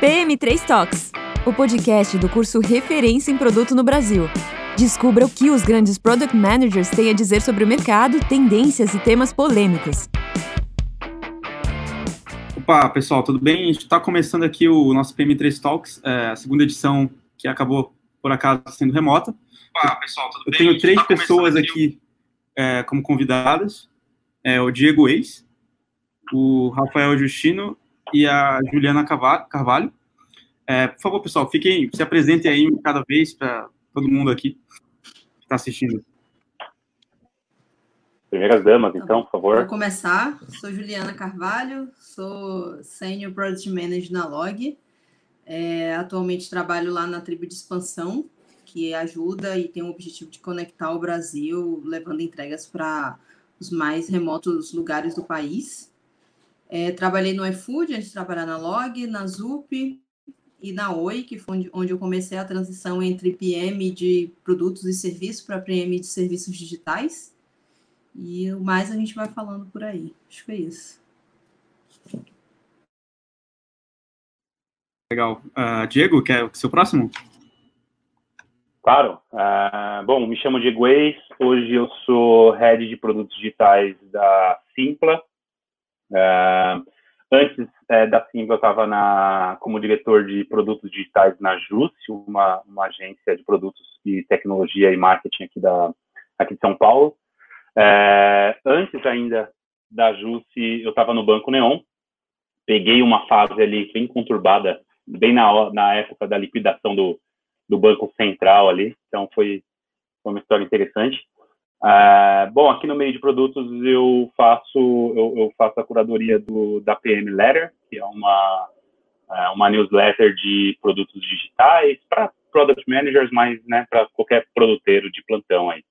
PM3 Talks, o podcast do curso Referência em Produto no Brasil. Descubra o que os grandes product managers têm a dizer sobre o mercado, tendências e temas polêmicos. Opa, pessoal, tudo bem? A gente está começando aqui o nosso PM3 Talks, é, a segunda edição que acabou, por acaso, sendo remota. Opa, pessoal, tudo Eu bem? tenho três tá pessoas aqui é, como convidadas. É, o Diego Eis, o Rafael Justino e a Juliana Carvalho. É, por favor, pessoal, fiquem, se apresentem aí cada vez para todo mundo aqui que está assistindo. Primeiras damas, tá então, por favor. Vou começar. Sou Juliana Carvalho, sou Senior Product Manager na Log. É, atualmente trabalho lá na tribo de expansão, que ajuda e tem o objetivo de conectar o Brasil, levando entregas para os mais remotos lugares do país. É, trabalhei no iFood, antes de trabalhar na Log, na ZUP e na Oi, que foi onde eu comecei a transição entre PM de produtos e serviços para PM de serviços digitais. E o mais a gente vai falando por aí. Acho que é isso. Legal. Uh, Diego, quer o seu próximo? Claro. Uh, bom, me chamo Diego Eis. Hoje eu sou Head de Produtos Digitais da Simpla. Uh, antes uh, da Simpla, eu estava como diretor de produtos digitais na JUS, uma, uma agência de produtos e tecnologia e marketing aqui, da, aqui de São Paulo. antes ainda da JUS, eu estava no Banco Neon. Peguei uma fase ali bem conturbada, bem na, na época da liquidação do, do Banco Central ali. Então, foi, foi uma história interessante. Uh, bom, aqui no meio de produtos eu faço eu, eu, faço a curadoria do da PM Letter, que é uma uh, uma newsletter de produtos digitais para product managers, mas né, para qualquer produteiro de plantão aí.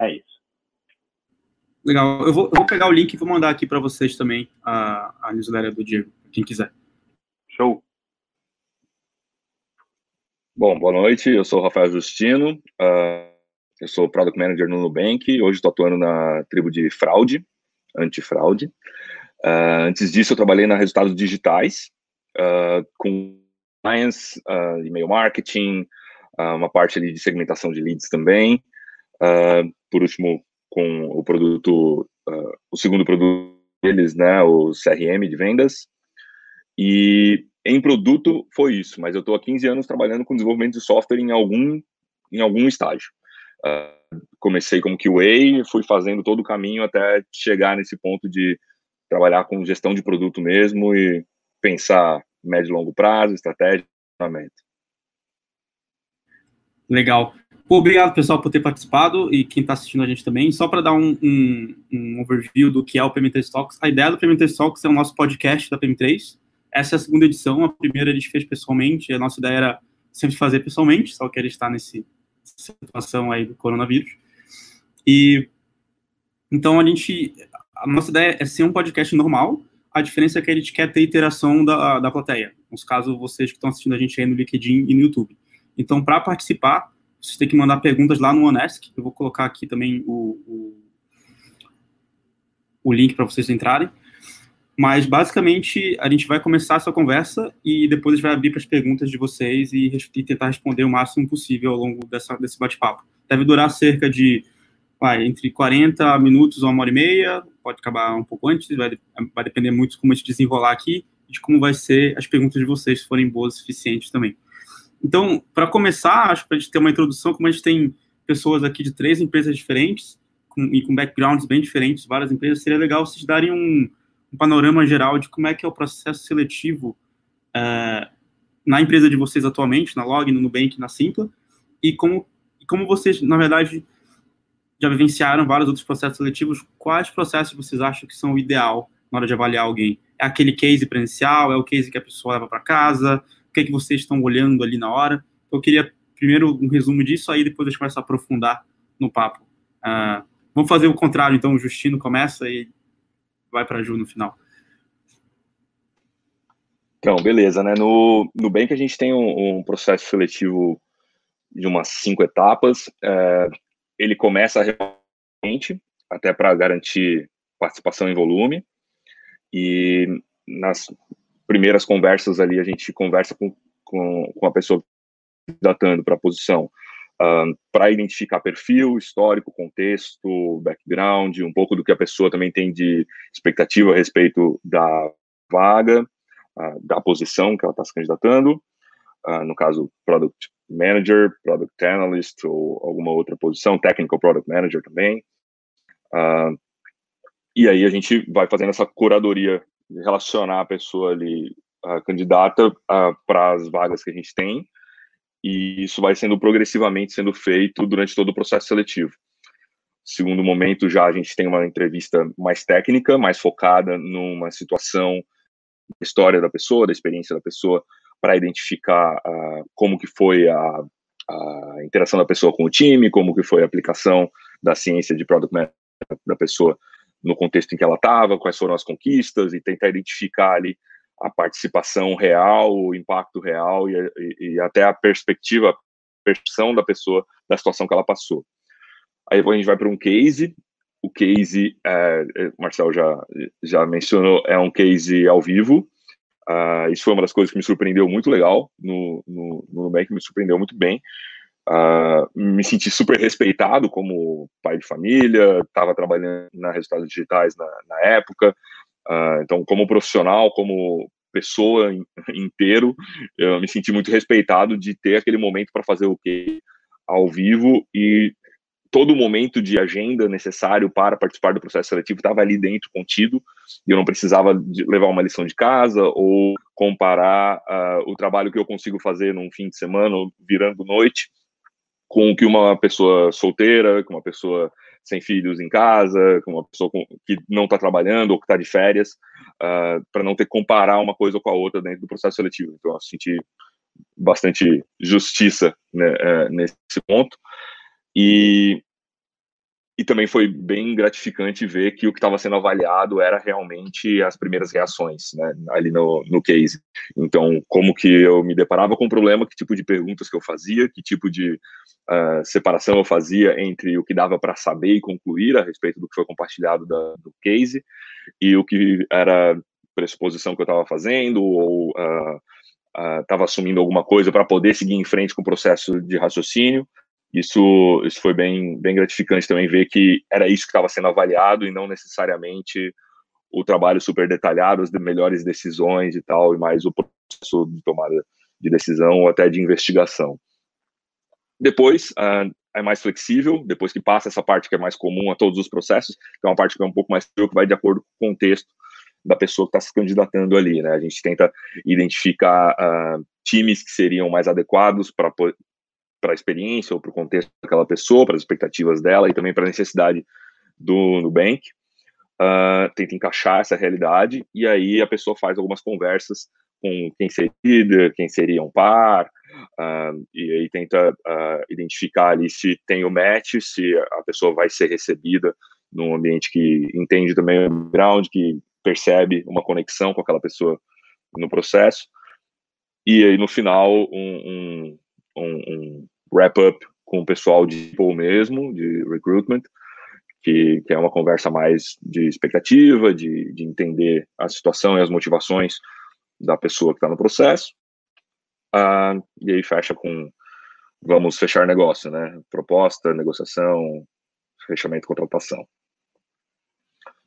É isso. Legal. Eu vou, eu vou pegar o link e vou mandar aqui para vocês também a, a newsletter do Diego, quem quiser. Show. Bom, boa noite. Eu sou o Rafael Justino. Uh eu sou Product Manager no Nubank, hoje estou atuando na tribo de fraude, antifraude. Uh, antes disso, eu trabalhei na Resultados Digitais, uh, com science, uh, e-mail marketing, uma parte ali de segmentação de leads também. por último, com o produto, o segundo produto deles, né, o CRM de vendas. E em produto foi isso, mas eu estou há 15 anos trabalhando com desenvolvimento de software em algum, em algum estágio. Uh, comecei como QA, fui fazendo todo o caminho até chegar nesse ponto de trabalhar com gestão de produto mesmo e pensar médio e longo prazo, estratégia, funcionamento. Legal. Obrigado, pessoal, por ter participado e quem está assistindo a gente também. Só para dar um, um, um, overview do que é o PM3 Talks. A ideia do PM3 Talks é o nosso podcast da PM3. Essa é a segunda edição. A primeira a gente fez pessoalmente. A nossa ideia era sempre fazer pessoalmente, só que ele está nesse situação aí do coronavírus. E então a gente, a nossa ideia é ser um podcast normal. A diferença é que a gente quer ter interação da, da plateia. Nos casos vocês que estão assistindo a gente aí no LinkedIn e no YouTube. Então, para participar, vocês têm que mandar perguntas lá no Onesk. Eu vou colocar aqui também o, o, o link para vocês entrarem. Mas, basicamente, a gente vai começar essa conversa e depois a gente vai abrir para as perguntas de vocês e, e, tentar responder o máximo possível ao longo dessa, desse bate-papo. Deve durar cerca de vai, entre 40 minutos ou uma hora e meia, pode acabar um pouco antes, vai, vai depender muito de como a gente desenrolar aqui e de como vai ser as perguntas de vocês, se forem boas o suficientes também. Então, para começar, acho que para a gente ter uma introdução, como a gente tem pessoas aqui de três empresas diferentes com, e com backgrounds bem diferentes, várias empresas, seria legal vocês darem um um panorama geral de como é que é o processo seletivo é, na empresa de vocês atualmente, na Log, no Nubank, na Simpla, e como, como vocês, na verdade, já vivenciaram vários outros processos seletivos, quais processos vocês acham que são o ideal na hora de avaliar alguém? É aquele case presencial? É o case que a pessoa leva para casa? O que, é que vocês estão olhando ali na hora? Eu queria primeiro um resumo disso, aí depois a gente começa a aprofundar no papo. Uh, vamos fazer o contrário, então o Justino começa e vai para Ju no final. Então, beleza, né? No Nubank a gente tem um, um processo seletivo de umas cinco etapas. É, ele começa realmente, até para garantir participação em volume, e nas, primeiras conversas ali, a gente conversa com, com, com a pessoa datando para a posição, um, para identificar perfil, histórico, contexto, background, um pouco do que a pessoa também tem de expectativa a respeito da vaga, uh, da posição que ela está se candidatando, uh, no caso, Product Manager, Product Analyst ou alguma outra posição, Technical Product Manager também. Uh, e aí a gente vai fazendo essa curadoria de relacionar a pessoa ali, a candidata, para as vagas que a gente tem, e isso vai sendo progressivamente sendo feito durante todo o processo seletivo. Segundo momento, já a gente tem uma entrevista mais técnica, mais focada numa situação, da história da pessoa, da experiência da pessoa, para identificar uh, como que foi a, a, interação da pessoa com o time, como que foi a aplicação da ciência de product management da pessoa no contexto em que ela estava, quais foram as conquistas e tentar identificar ali a participação real, o impacto real e, e, e até a perspectiva, a percepção da pessoa da situação que ela passou. Aí a gente vai para um case. O case, é, é, Marcel já, já mencionou, é um case ao vivo. Uh, isso foi uma das coisas que me surpreendeu muito legal no, no, no Nubank, me surpreendeu muito bem. Uh, me senti super respeitado como pai de família, estava trabalhando na Resultados Digitais na, na época, Uh, então, como profissional, como pessoa inteiro, eu me senti muito respeitado de ter aquele momento para fazer o que ao vivo e todo o momento de agenda necessário para participar do processo seletivo estava ali dentro, contido, e eu não precisava levar uma lição de casa ou comparar uh, o trabalho que eu consigo fazer num fim de semana, virando noite, com o que uma pessoa solteira, com uma pessoa sem filhos em casa, com uma pessoa com, que não está trabalhando ou que está de férias, uh, ah, para não ter que comparar uma coisa com a outra dentro do processo seletivo. Então, eu senti bastante justiça né, uh, nesse ponto. E e também foi bem gratificante ver que o que estava sendo avaliado era realmente as primeiras reações, né, ali no, no case. Então, como que eu me deparava com o problema, que tipo de perguntas que eu fazia, que tipo de uh, separação eu fazia entre o que dava para saber e concluir a respeito do que foi compartilhado da, do case e o que era pressuposição que eu estava fazendo ou estava uh, uh, assumindo alguma coisa para poder seguir em frente com o processo de raciocínio isso, isso foi bem, bem gratificante também ver que era isso que estava sendo avaliado e não necessariamente o trabalho super detalhado, as melhores decisões e tal, e mais o processo de tomada de decisão ou até de investigação. Depois, uh, é mais flexível, depois que passa essa parte que é mais comum a todos os processos, que é uma parte que é um pouco mais que vai de acordo com o contexto da pessoa que está se candidatando ali, né? A gente tenta identificar uh, times que seriam mais adequados para para a experiência ou para o contexto daquela pessoa, para as expectativas dela e também para a necessidade do Nubank. Uh, tenta encaixar essa realidade e aí a pessoa faz algumas conversas com quem seria líder, quem seria um par, uh, e aí tenta uh, identificar ali se tem o match, se a pessoa vai ser recebida num ambiente que entende também o background, que percebe uma conexão com aquela pessoa no processo. E aí no final um, um, um, um wrap-up com o pessoal de people mesmo, de recruitment, que, que, é uma conversa mais de expectativa, de, de entender a situação e as motivações da pessoa que está no processo. Ah, e aí fecha com vamos fechar negócio, né? Proposta, negociação, fechamento, contratação.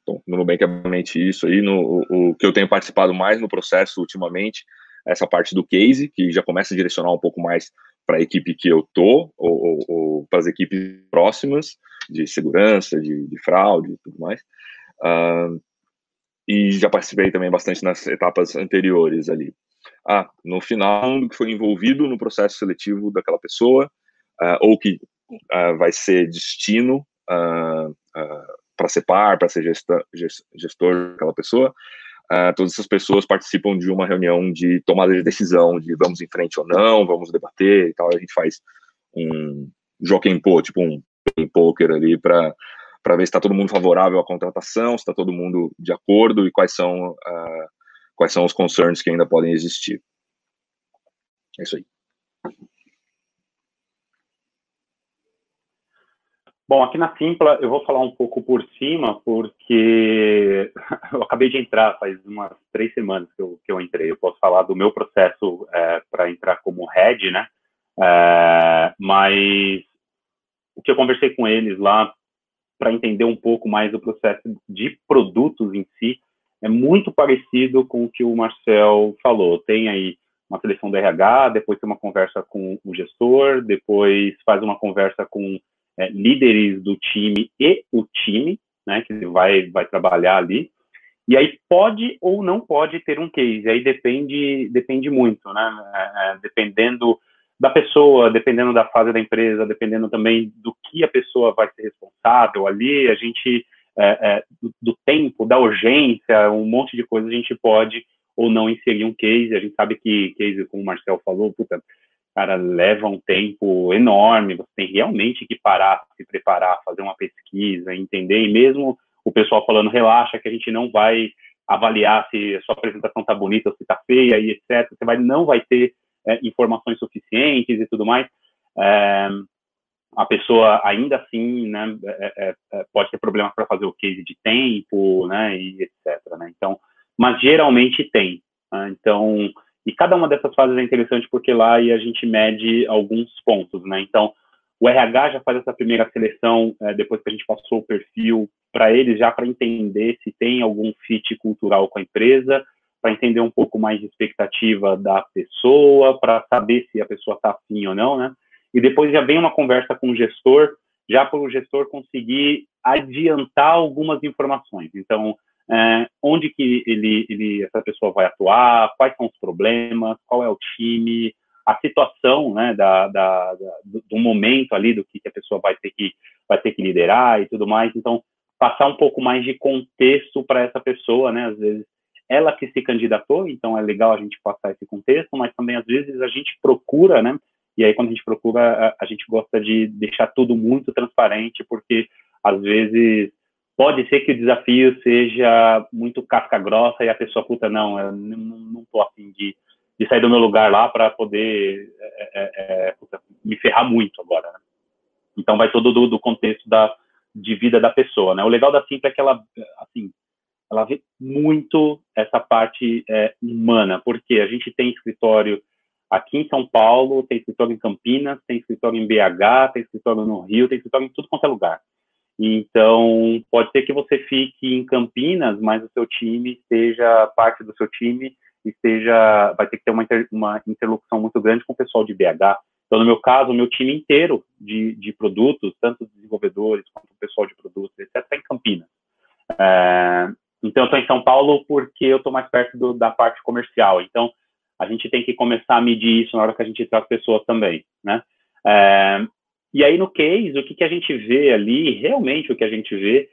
Bom, no Nubank é realmente isso aí. No, o, o, que eu tenho participado mais no processo ultimamente, essa parte do case, que já começa a direcionar um pouco mais para a equipe que eu tô, ou, ou, ou para as equipes próximas, de segurança, de, de fraude e tudo mais. Uh, e já participei também bastante nas etapas anteriores ali. Ah, no final, que foi envolvido no processo seletivo daquela pessoa, uh, ou que uh, vai ser destino para ser par, para ser gestor daquela pessoa, uh, todas essas pessoas participam de uma reunião de tomada de decisão, de vamos em frente ou não, vamos debater e tal. A gente faz um jockey po, tipo um poker ali para para ver se está todo mundo favorável à contratação, se está todo mundo de acordo e quais são uh, quais são os concerns que ainda podem existir. É isso aí. Bom, aqui na Simpla eu vou falar um pouco por cima, porque eu acabei de entrar faz umas três semanas que eu, que eu entrei. Eu posso falar do meu processo é, para entrar como head, né? É, mas o que eu conversei com eles lá para entender um pouco mais o processo de produtos em si é muito parecido com o que o Marcel falou. Tem aí uma seleção do RH, depois tem uma conversa com o gestor, depois faz uma conversa com é, líderes do time e o time, né, que vai, vai trabalhar ali. E aí pode ou não pode ter um case, aí depende, depende muito, né, é, é, dependendo da pessoa, dependendo da fase da empresa, dependendo também do que a pessoa vai ser responsável ali, a gente, é, é, do, do, tempo, da urgência, um monte de coisa a gente pode ou não inserir um case, a gente sabe que case, como o Marcel falou, puta, cara, leva um tempo enorme, você tem realmente que parar, se preparar, fazer uma pesquisa, entender, e mesmo o pessoal falando, relaxa, que a gente não vai avaliar se a sua apresentação está bonita ou se está feia e etc. Você vai, não vai ter é, informações suficientes e tudo mais. É, a pessoa ainda assim, né, é, pode ter problemas para fazer o case de tempo, né, e etc. Né? Então, mas geralmente tem. Né? Então, e cada uma dessas fases é interessante porque lá a gente mede alguns pontos, né? Então, o RH já faz essa primeira seleção é, depois que a gente passou o perfil para eles, já para entender se tem algum fit cultural com a empresa, para entender um pouco mais de expectativa da pessoa, para saber se a pessoa está afim ou não, né? E depois já vem uma conversa com o gestor, já para o gestor conseguir adiantar algumas informações. Então, é, onde que ele, ele, essa pessoa vai atuar, quais são os problemas, qual é o time, a situação, né, da, da, da do, do, momento ali, do que, que a pessoa vai ter que, vai ter que liderar e tudo mais. Então, passar um pouco mais de contexto para essa pessoa, né, às vezes ela que se candidatou, então é legal a gente passar esse contexto, mas também às vezes a gente procura, né, e aí quando a gente procura, a, a gente gosta de deixar tudo muito transparente, porque às vezes pode ser que o desafio seja muito casca grossa e a pessoa, puta, não, eu não, tô afim de, de sair do meu lugar lá para poder é, é, é, puta, me ferrar muito agora. Né? Então vai todo do, do, contexto da, de vida da pessoa, né? O legal da Simpla é que ela, assim, ela vê muito essa parte é, humana, porque a gente tem escritório aqui em São Paulo, tem escritório em Campinas, tem escritório em BH, tem escritório no Rio, tem escritório em tudo quanto é lugar. Então, pode ser que você fique em Campinas, mas o seu time seja parte do seu time esteja, vai ter que ter uma, inter, uma interlocução muito grande com o pessoal de BH. Então, no meu caso, o meu time inteiro de, de produtos, tanto desenvolvedores quanto o pessoal de produtos, etc., está em Campinas. É, então, eu estou em São Paulo porque eu estou mais perto do, da parte comercial. Então, a gente tem que começar a medir isso na hora que a gente traz pessoas também, né? É, e aí, no case, o que, que a gente vê ali, realmente o que a gente vê,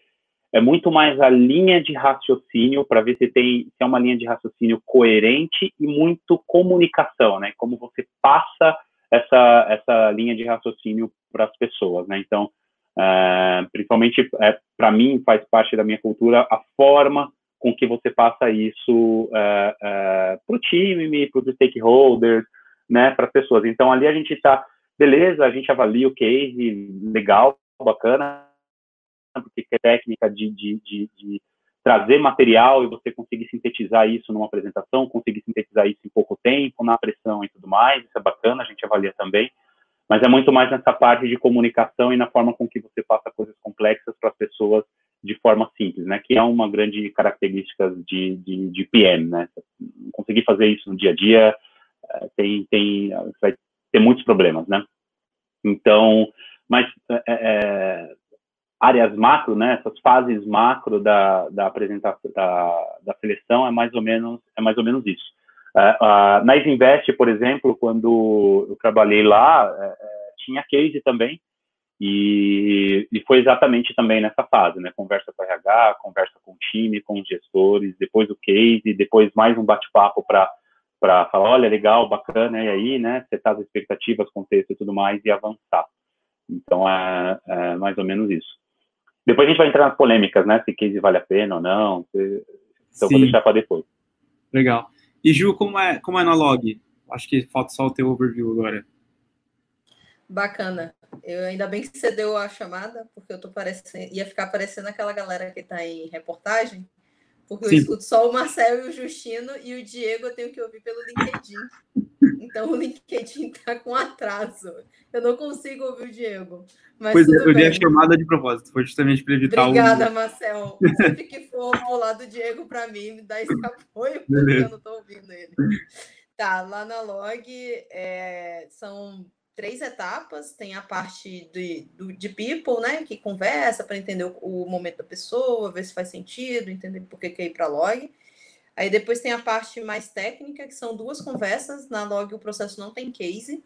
é muito mais a linha de raciocínio para ver se tem se é uma linha de raciocínio coerente e muito comunicação, né? Como você passa essa essa linha de raciocínio para as pessoas, né? Então, é, principalmente é, para mim faz parte da minha cultura a forma com que você passa isso é, é para o time, para os stakeholders, né? Para as pessoas. Então, ali a gente está beleza, a gente avalia o case, legal, bacana, porque é técnica de, de, de, de, trazer material e você conseguir sintetizar isso numa apresentação, conseguir sintetizar isso em pouco tempo, na pressão e tudo mais, isso é bacana, a gente avalia também, mas é muito mais nessa parte de comunicação e na forma com que você passa coisas complexas para as pessoas de forma simples, né, que é uma grande característica de, de, de PM, né, conseguir fazer isso no dia a dia, eh, tem, tem, vai ter muitos problemas, né? Então, mas é, é, áreas macro, né? Essas fases macro da, da apresentação da, da seleção é mais ou menos é mais ou menos isso. Uh, na Isinvest, por exemplo, quando eu trabalhei lá, tinha case também, e, e, foi exatamente também nessa fase, né? Conversa com RH, conversa com o time, com os gestores, depois o case, depois mais um bate-papo para para falar, olha, legal, bacana, e aí, né, setar as expectativas, contexto e tudo mais, e avançar. Então, é, é, mais ou menos isso. Depois a gente vai entrar nas polêmicas, né, se case vale a pena ou não, se, então Sim. vou deixar para depois. Legal. E Ju, como é, como é na log? Acho que falta só o teu overview agora. Bacana. Eu ainda bem que você deu a chamada, porque eu tô parecendo, ia ficar parecendo aquela galera que está em reportagem, porque Sim. eu escuto só o Marcel e o Justino e o Diego eu tenho que ouvir pelo LinkedIn. Então o LinkedIn está com atraso. Eu não consigo ouvir o Diego. Mas pois é, eu dei a chamada de propósito, foi justamente para evitar Obrigada, o... Marcel. Sempre que for ao lado do Diego para mim, me dá esse apoio, porque Beleza. eu não estou ouvindo ele. Tá, lá na log é, são três etapas. Tem a parte de, do, de people, né? Que conversa para entender o, o, momento da pessoa, ver se faz sentido, entender por que quer ir para log. Aí depois tem a parte mais técnica, que são duas conversas. Na log o processo não tem case.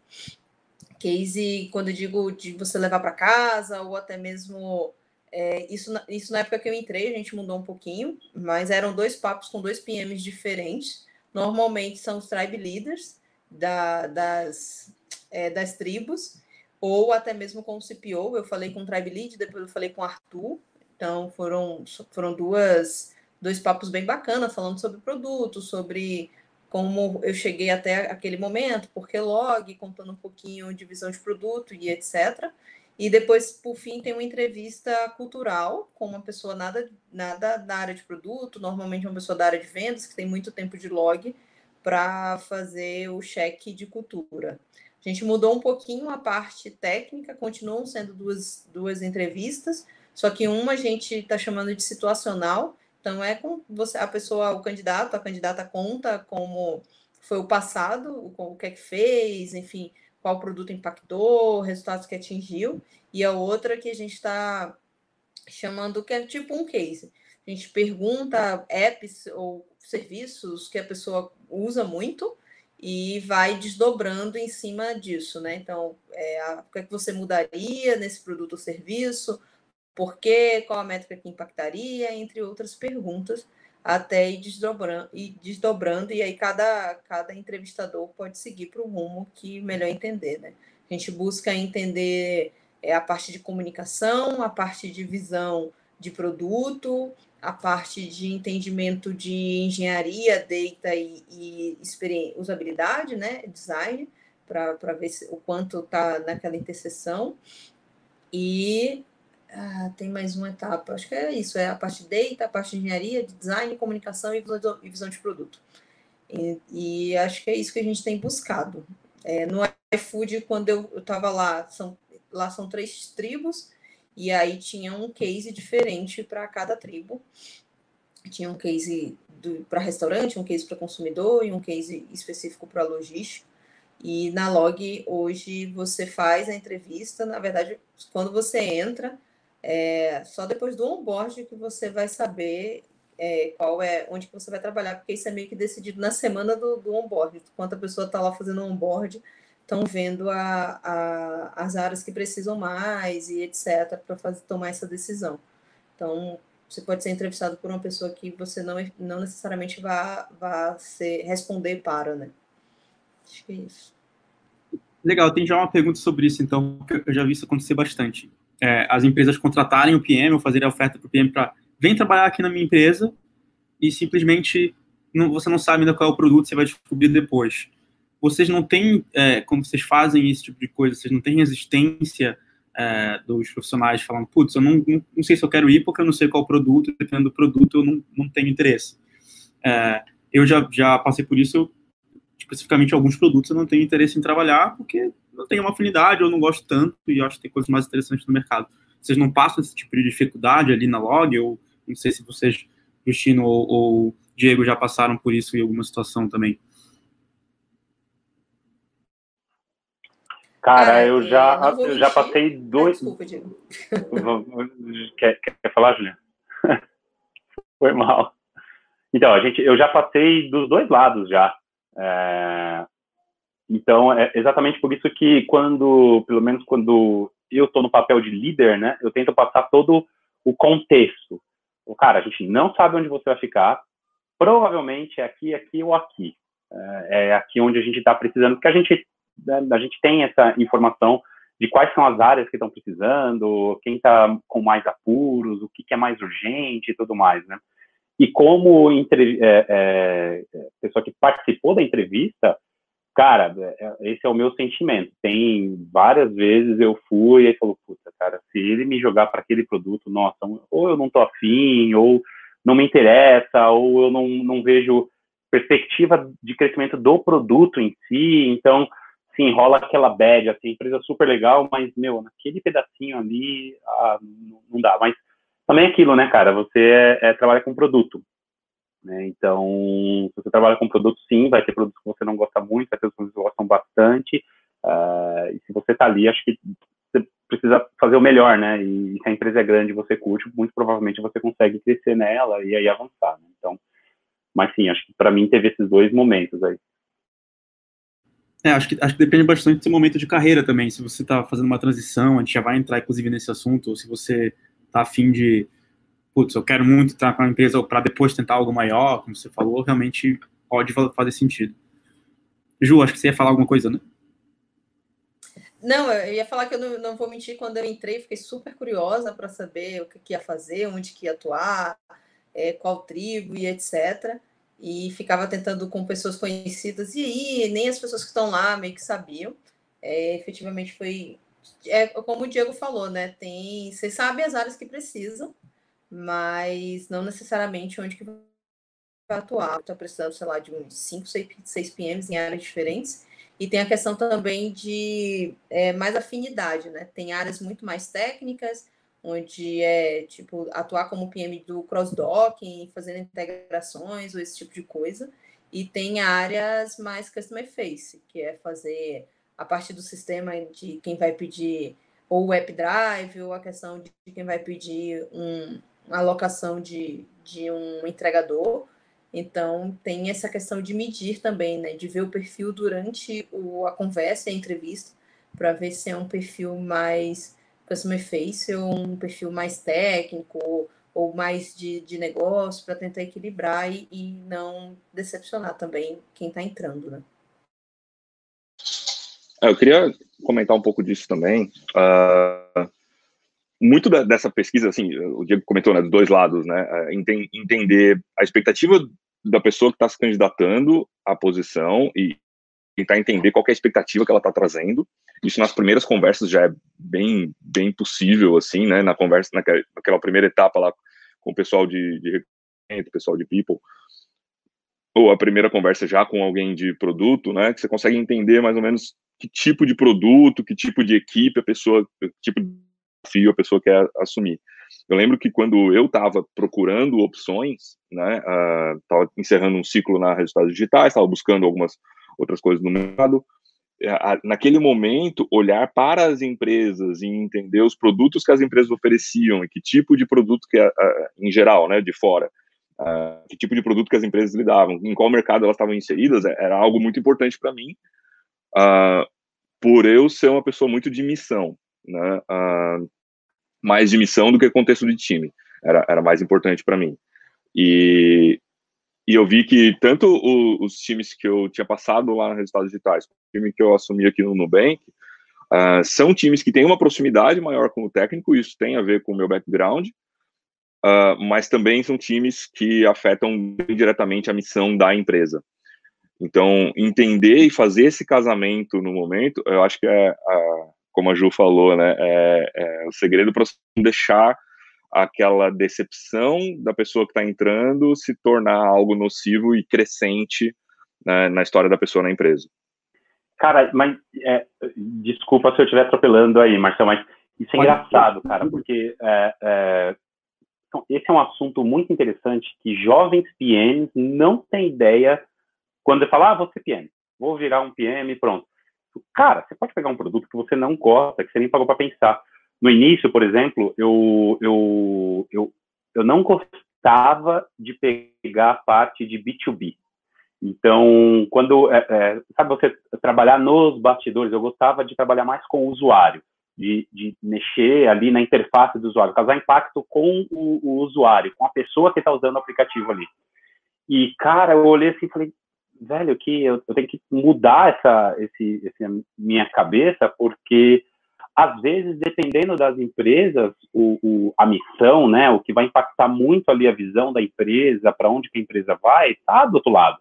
Case, quando eu digo de você levar para casa, ou até mesmo. É, isso, isso na época que eu entrei, a gente mudou um pouquinho, mas eram dois papos com dois PMs diferentes. Normalmente são os tribe leaders da, das, é, das tribos, ou até mesmo com o CPO. Eu falei com o Tribe Lead, depois eu falei com o Arthur. Então foram, foram duas, dois papos bem bacanas, falando sobre produto, sobre como eu cheguei até aquele momento, porque log, contando um pouquinho de visão de produto e etc. E depois, por fim, tem uma entrevista cultural com uma pessoa nada, nada da área de produto, normalmente uma pessoa da área de vendas, que tem muito tempo de log, para fazer o cheque de cultura. A gente mudou um pouquinho a parte técnica, continuam sendo duas, duas entrevistas, só que uma a gente está chamando de situacional, então é com você, a pessoa, o candidato, a candidata conta como foi o passado, o, o que é que fez, enfim, qual produto impactou, resultados que atingiu, e a outra que a gente está chamando que é tipo um case. A gente pergunta apps ou serviços que a pessoa usa muito e vai desdobrando em cima disso, né? Então, é, a, o que, é que você mudaria nesse produto ou serviço? Por quê? Qual a métrica que impactaria? Entre outras perguntas, até ir desdobrando, ir desdobrando e aí cada, cada entrevistador pode seguir para o rumo que melhor entender, né? A gente busca entender é, a parte de comunicação, a parte de visão de produto, a parte de entendimento de engenharia, data e, e usabilidade, né, design, para ver se, o quanto está naquela interseção. E ah, tem mais uma etapa, acho que é isso, é a parte de data, a parte de engenharia, de design, comunicação e visão e visão de produto. E, e, acho que é isso que a gente tem buscado. É, no iFood, quando eu estava lá, são, lá são três tribos, e aí tinha um case diferente para cada tribo. Tinha um case para restaurante, um case para consumidor e um case específico para logística. E na log hoje você faz a entrevista, na verdade, quando você entra, é só depois do onboard que você vai saber é, qual é, onde que você vai trabalhar, porque isso é meio que decidido na semana do, do onboard. Enquanto a pessoa está lá fazendo o onboard, estão vendo a, a, as áreas que precisam mais e etc. para tomar essa decisão. Então, você pode ser entrevistado por uma pessoa que você não, não necessariamente vá, vá ser, responder para, né? Acho que é isso. Legal, tem já uma pergunta sobre isso, então, que eu já vi isso acontecer bastante. É, as empresas contratarem o PM ou fazerem a oferta para o PM para vem trabalhar aqui na minha empresa e simplesmente não, você não sabe ainda qual é o produto, você vai descobrir depois vocês não têm, é, quando vocês fazem esse tipo de coisa, vocês não têm resistência é, dos profissionais falando, putz, eu não, não, não, sei se eu quero ir porque eu não sei qual produto, dependendo do produto eu não, não tenho interesse. É, eu já, já passei por isso, eu, especificamente alguns produtos eu não tenho interesse em trabalhar porque não tenho uma afinidade, eu não gosto tanto e acho que tem coisas mais interessantes no mercado. Vocês não passam esse tipo de dificuldade ali na log, ou não sei se vocês, Justino ou, ou Diego, já passaram por isso em alguma situação também. Cara, ah, eu já, eu já passei dois. Ah, desculpa, Diego. quer, quer falar, Juliana? Foi mal. Então, a gente, eu já passei dos dois lados já. É, então, é exatamente por isso que quando, pelo menos quando eu estou no papel de líder, né, eu tento passar todo o contexto. O cara, a gente não sabe onde você vai ficar. Provavelmente é aqui, aqui ou aqui. É, é aqui onde a gente está precisando, porque a gente a gente tem essa informação de quais são as áreas que estão precisando, quem está com mais apuros, o que, que, é mais urgente e tudo mais, né? E como entre, é, é, pessoa que participou da entrevista, cara, é, esse é o meu sentimento. Tem várias vezes eu fui e falou, puta, cara, se ele me jogar para aquele produto, nossa, ou eu não tô afim, ou não me interessa, ou eu não, não vejo perspectiva de crescimento do produto em si, então, sim, rola aquela bad, assim, empresa super legal, mas, meu, naquele pedacinho ali, ah, não dá, mas também é aquilo, né, cara, você é, é, trabalha com produto, né? Então, se você trabalha com produto, sim, vai ter produtos que você não gosta muito, vai ter produtos que gostam bastante. Uh, e se você está ali, acho que você precisa fazer o melhor, né? E, se a empresa é grande e você curte, muito provavelmente você consegue crescer nela e aí avançar. Né? Então, mas sim, acho que para mim teve esses dois momentos aí. É, acho que, acho que depende bastante do seu momento de carreira também. Se você está fazendo uma transição, a gente já vai entrar, inclusive, nesse assunto, ou se você está afim de putz, eu quero muito estar com a empresa para depois tentar algo maior, como você falou, realmente pode fazer sentido. Ju, acho que você ia falar alguma coisa, né? Não, eu ia falar que eu não, não vou mentir, quando eu entrei, fiquei super curiosa para saber o que, que, ia fazer, onde que ia atuar, é, qual tribo e etc. E ficava tentando com pessoas conhecidas, e aí nem as pessoas que estão lá meio que sabiam. É, efetivamente foi. É, como o Diego falou, né? Tem. Vocês sabem as áreas que precisam, mas não necessariamente onde que vai atuar. Está precisando, sei lá, de uns 5, 6 PMs em áreas diferentes. E tem a questão também de é, mais afinidade, né? Tem áreas muito mais técnicas, onde é, tipo, atuar como PM do cross-docking, fazendo integrações ou esse tipo de coisa. E tem áreas mais customer face, que é fazer a parte do sistema de quem vai pedir ou o app drive, ou a questão de quem vai pedir um, alocação de, de um entregador. Então, tem essa questão de medir também, né? De ver o perfil durante o, a conversa e a entrevista, para ver se é um perfil mais customer face ou um perfil mais técnico ou, mais de, de negócio, para tentar equilibrar e, e, não decepcionar também quem está entrando, né? É, eu queria comentar um pouco disso também. Uh, muito da, dessa pesquisa, assim, o Diego comentou, né, dos dois lados, né, é, entender a expectativa da pessoa que está se candidatando à posição e tentar entender qual é a expectativa que ela está trazendo. Isso nas primeiras conversas já é bem, bem possível, assim, né, na conversa, naquela, naquela primeira etapa lá com o pessoal de, de pessoal de people, ou a primeira conversa já com alguém de produto, né, que você consegue entender mais ou menos que tipo de produto, que tipo de equipe a pessoa, que tipo de desafio a pessoa quer assumir. Eu lembro que quando eu estava procurando opções, né, estava uh, encerrando um ciclo na resultados digitais, estava buscando algumas outras coisas no mercado, naquele momento, olhar para as empresas e entender os produtos que as empresas ofereciam e que tipo de produto que, em geral, né, de fora, que tipo de produto que as empresas lidavam, em qual mercado elas estavam inseridas, era algo muito importante para mim, por eu ser uma pessoa muito de missão, né, mais de missão do que contexto de time. Era, era mais importante para mim. E, e eu vi que tanto os times que eu tinha passado lá nos resultados digitais, time que eu assumi aqui no Nubank, uh, são times que têm uma proximidade maior com o técnico, isso tem a ver com o meu background, uh, mas também são times que afetam diretamente a missão da empresa. Então, entender e fazer esse casamento no momento, eu acho que é a, como a Ju falou, né, é, é o segredo para deixar aquela decepção da pessoa que está entrando se tornar algo nocivo e crescente né, na história da pessoa na empresa. Cara, mas é, desculpa se eu estiver atropelando aí, Marcelo, mas isso é engraçado, cara, porque é, é, então, esse é um assunto muito interessante que jovens PMs não têm ideia quando ele fala, ah, vou ser PM, vou virar um PM pronto. Cara, você pode pegar um produto que você não gosta, que você nem pagou para pensar. No início, por exemplo, eu, eu, eu, eu não gostava de pegar a parte de B2B. Então, quando, é, é, sabe, você trabalhar nos bastidores, eu gostava de trabalhar mais com o usuário, de, de mexer ali na interface do usuário, causar impacto com o, o usuário, com a pessoa que está usando o aplicativo ali. E, cara, eu olhei assim e falei, velho, que eu, eu tenho que mudar essa esse, minha cabeça, porque às vezes, dependendo das empresas, o, o, a missão, né, o que vai impactar muito ali a visão da empresa, para onde que a empresa vai, está do outro lado.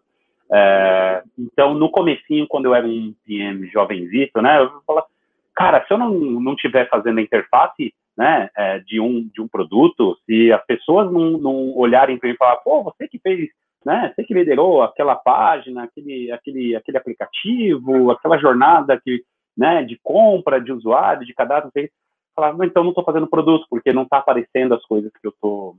É, então, no comecinho, quando eu era um PM jovenzito, né, eu falava, cara, se eu não, não tiver fazendo a interface né, é, de, um, de um produto, se as pessoas não, não olharem para mim e falar, pô, você que fez, né, você que liderou aquela página, aquele, aquele, aquele aplicativo, aquela jornada que, né, de compra, de usuário, de cadastro, falar, então não estou fazendo produto, porque não está aparecendo as coisas que eu estou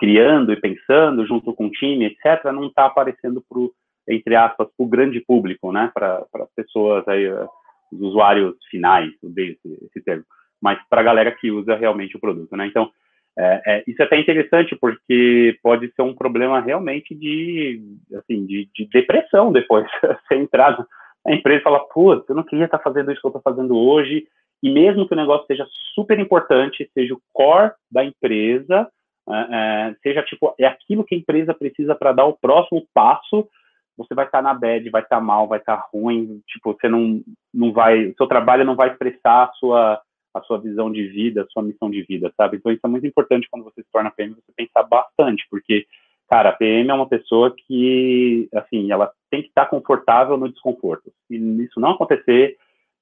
criando e pensando junto com o time, etc., não está aparecendo para entre aspas, para o grande público, né, para as pessoas aí, eh, os usuários finais, desse esse termo, mas para a galera que usa realmente o produto, né. Então, é, é, isso é até interessante porque pode ser um problema realmente de, assim, de, de depressão depois. Você entrar na empresa e falar, putz, eu não queria estar fazendo isso que eu estou fazendo hoje, e mesmo que o negócio seja super importante, seja o core da empresa, é, é, seja tipo, é aquilo que a empresa precisa para dar o próximo passo, você vai estar na bad, vai estar mal, vai estar ruim, tipo, você não, não vai, seu trabalho não vai expressar a sua, a sua visão de vida, a sua missão de vida, sabe? Então isso é muito importante quando você se torna PM, você pensar bastante, porque, cara, a PM é uma pessoa que, assim, ela tem que estar confortável no desconforto. Se isso não acontecer,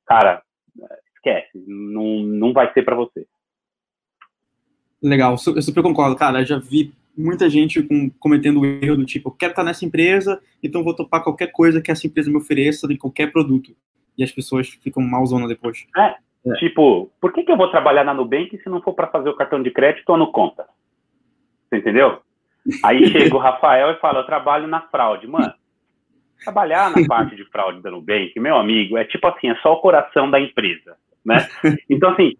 cara, esquece, não, não vai ser para você. Legal, eu super concordo, cara. Eu já vi muita gente com, cometendo o erro do tipo, eu quero estar nessa empresa, então vou topar qualquer coisa que essa empresa me ofereça de qualquer produto. E as pessoas ficam malzona depois. É, é. tipo, por que, que eu vou trabalhar na Nubank se não for para fazer o cartão de crédito ou no conta? Você entendeu? Aí chega o Rafael e fala, eu trabalho na fraude. Mano, trabalhar na parte de fraude da Nubank, meu amigo, é tipo assim, é só o coração da empresa, né? Então, assim,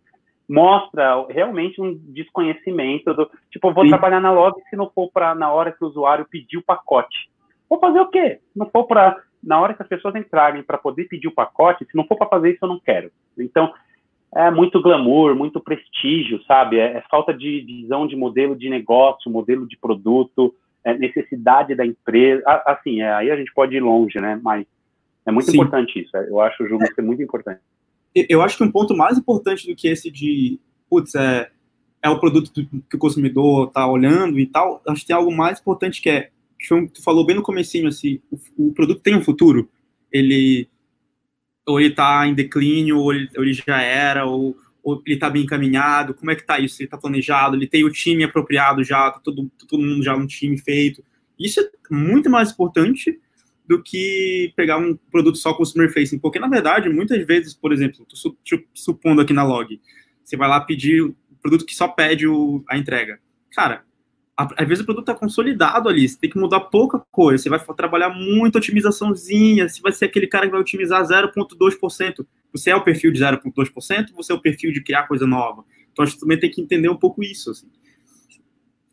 mostra realmente um desconhecimento do tipo, vou Sim. trabalhar na log se não for para na hora que o usuário pedir o pacote. Vou fazer o quê? Se não for para na hora que as pessoas entrarem para poder pedir o pacote, se não for para fazer isso eu não quero. Então, é muito glamour, muito prestígio, sabe? É, é, falta de visão de modelo de negócio, modelo de produto, é necessidade da empresa. Assim, é, aí a gente pode ir longe, né? Mas é muito Sim. importante isso. É, eu acho o jogo ser muito importante eu acho que um ponto mais importante do que esse de, putz, é, é o produto que o consumidor está olhando e tal, acho que tem algo mais importante que é, tu falou bem no comecinho, assim, o, o produto tem um futuro, ele ou ele está em declínio, ou ele, ou ele já era, ou, ou ele está bem encaminhado, como é que está isso? Ele está planejado, ele tem o time apropriado já, tá todo, todo mundo já um time feito. Isso é muito mais importante do que pegar um produto só consumer facing, porque na verdade, muitas vezes, por exemplo, tô supondo aqui na log, você vai lá pedir o produto que só pede o, a entrega. Cara, às vezes o produto está consolidado ali, você tem que mudar pouca coisa, você vai trabalhar muita otimizaçãozinha, você vai ser aquele cara que vai otimizar 0,2%. Você é o perfil de 0,2%, você é o perfil de criar coisa nova. Então, acho que também tem que entender um pouco isso. Assim.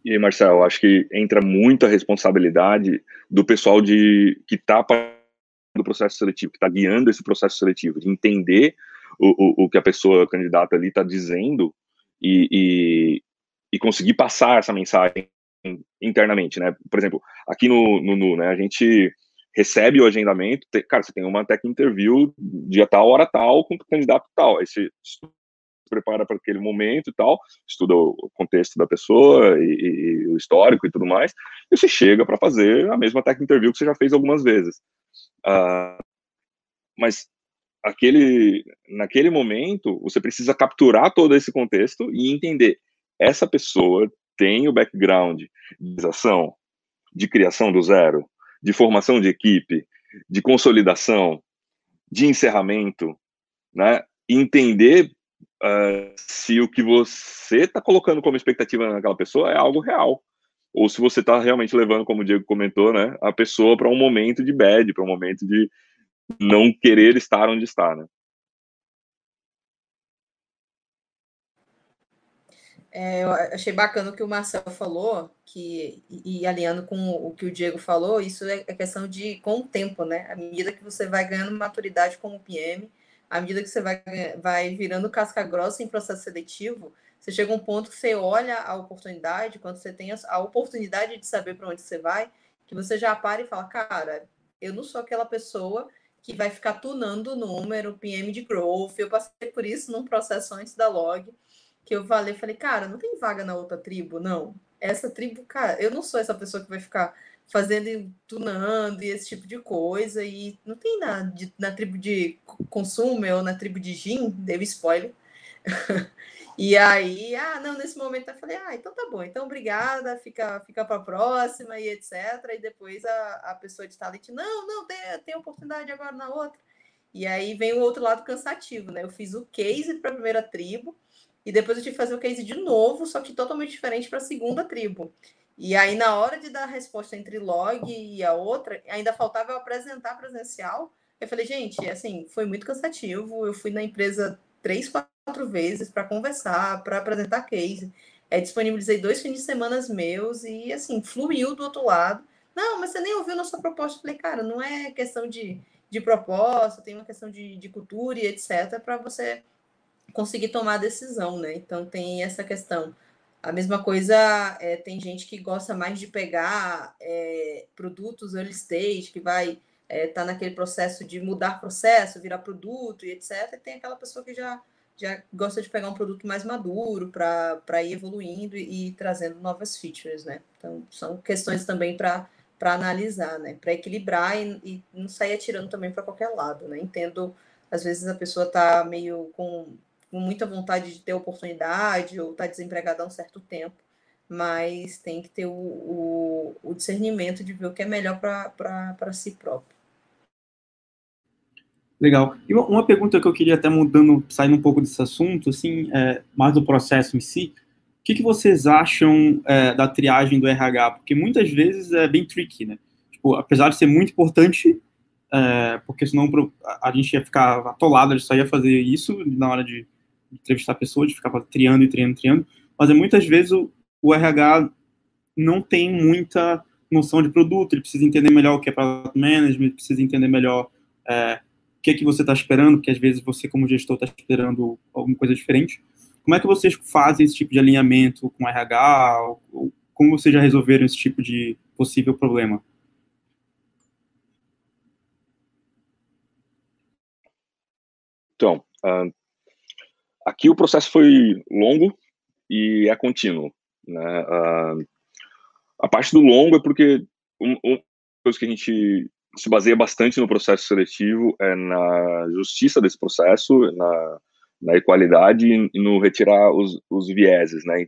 E Marcelo, acho que entra muita responsabilidade do pessoal de que está do processo seletivo, que está guiando esse processo seletivo, de entender o, o, o que a pessoa candidata ali está dizendo e, e, e, conseguir passar essa mensagem internamente, né? Por exemplo, aqui no, no, no né, a gente recebe o agendamento, cara, você tem uma tech interview dia tal, hora tal, com o candidato tal, prepara para aquele momento e tal, estuda o contexto da pessoa e, e o histórico e tudo mais, e você chega para fazer a mesma técnica interview que você já fez algumas vezes. Uh, mas aquele, naquele momento, você precisa capturar todo esse contexto e entender essa pessoa tem o background de ação, de criação do zero, de formação de equipe, de consolidação, de encerramento, né? Entender uh, se o que você está colocando como expectativa naquela pessoa é algo real. Ou se você está realmente levando, como o Diego comentou, né, a pessoa para um momento de bad, para um momento de não querer estar onde está, né? É, eu achei bacana o que o Marcelo falou, que, e, e alinhando com o que o Diego falou, isso é, é questão de com o tempo, né? À medida que você vai ganhando maturidade como PM, à medida que você vai, vai virando casca grossa em processo seletivo, você chega a um ponto que você olha a oportunidade, quando você tem a oportunidade de saber para onde você vai, que você já para e fala, cara, eu não sou aquela pessoa que vai ficar tunando o número, PM de growth. Eu passei por isso num processo antes da log, que eu falei, falei, cara, não tem vaga na outra tribo, não. Essa tribo, cara, eu não sou essa pessoa que vai ficar fazendo, tunando e esse tipo de coisa. E não tem nada de, na tribo de consumo ou na tribo de gin, deu spoiler. e aí, ah, não, nesse momento eu falei, ah, então tá bom, então obrigada, fica, fica para a próxima e etc. E depois a, a pessoa de talento, não, não, tem, tem oportunidade agora na outra. E aí vem o outro lado cansativo, né? Eu fiz o case para a primeira tribo e depois eu tive que fazer o case de novo, só que totalmente diferente para a segunda tribo. E aí, na hora de dar a resposta entre log e a outra, ainda faltava eu apresentar presencial. Eu falei, gente, assim, foi muito cansativo. Eu fui na empresa três, quatro vezes para conversar, para apresentar case. É, disponibilizei dois fins de semana meus e, assim, fluiu do outro lado. Não, mas você nem ouviu nossa proposta. Eu falei, cara, não é questão de, de proposta, tem uma questão de, de cultura e etc. para você conseguir tomar a decisão, né? Então, tem essa questão a mesma coisa, é, tem gente que gosta mais de pegar é, produtos early stage, que vai estar é, tá naquele processo de mudar processo, virar produto e etc. E tem aquela pessoa que já, já gosta de pegar um produto mais maduro para ir evoluindo e, e, trazendo novas features, né? Então, são questões também para analisar, né? Para equilibrar e, e, não sair atirando também para qualquer lado, né? Entendo, às vezes a pessoa está meio com com muita vontade de ter oportunidade ou está desempregado há um certo tempo, mas tem que ter o, o, o discernimento de ver o que é melhor para si próprio. Legal. E uma pergunta que eu queria até mudando, saindo um pouco desse assunto, assim, é, mais do processo em si, o que, que vocês acham é, da triagem do RH? Porque muitas vezes é bem tricky, né? Tipo, apesar de ser muito importante, é, porque senão a gente ia ficar atolado, a gente só ia fazer isso na hora de entrevistar pessoas, de ficar triando e triando, triando, mas é muitas vezes o, o RH não tem muita noção de produto, ele precisa entender melhor o que é product management, precisa entender melhor é, o que é que você está esperando, porque às vezes você como gestor está esperando alguma coisa diferente. Como é que vocês fazem esse tipo de alinhamento com o RH? Ou, como vocês já resolveram esse tipo de possível problema? Então, uh, Aqui o processo foi longo e é contínuo. Né? Uh, a parte do longo é porque uma um, coisa que a gente se baseia bastante no processo seletivo é na justiça desse processo, na, na equalidade e no retirar os, os vieses, né?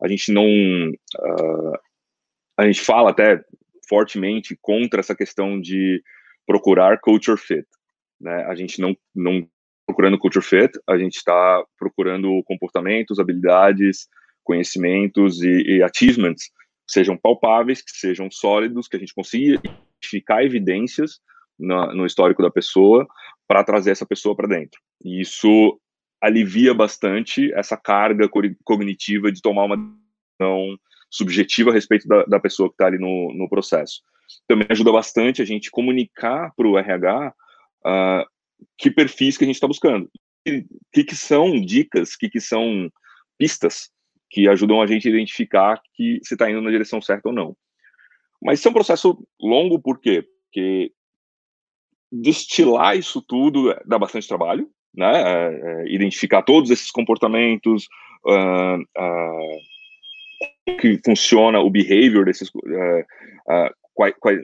A gente não, uh, a gente fala até fortemente contra essa questão de procurar culture fit, né? A gente não não procurando culture fit, a gente está procurando comportamentos, habilidades, conhecimentos e, e achievements que sejam palpáveis, que sejam sólidos, que a gente consiga identificar evidências no, no histórico da pessoa para trazer essa pessoa para dentro. E isso alivia bastante essa carga cognitiva de tomar uma decisão subjetiva a respeito da, da pessoa que está ali no, no processo. Também ajuda bastante a gente comunicar para o RH uh, que perfis que a gente está buscando. O que, que são dicas, o que, que são pistas que ajudam a gente a identificar que você está indo na direção certa ou não. Mas isso é um processo longo, por quê? Porque destilar isso tudo dá bastante trabalho, né? É, é, identificar todos esses comportamentos, uh, uh, que funciona o behavior desses, uh, qual, qual,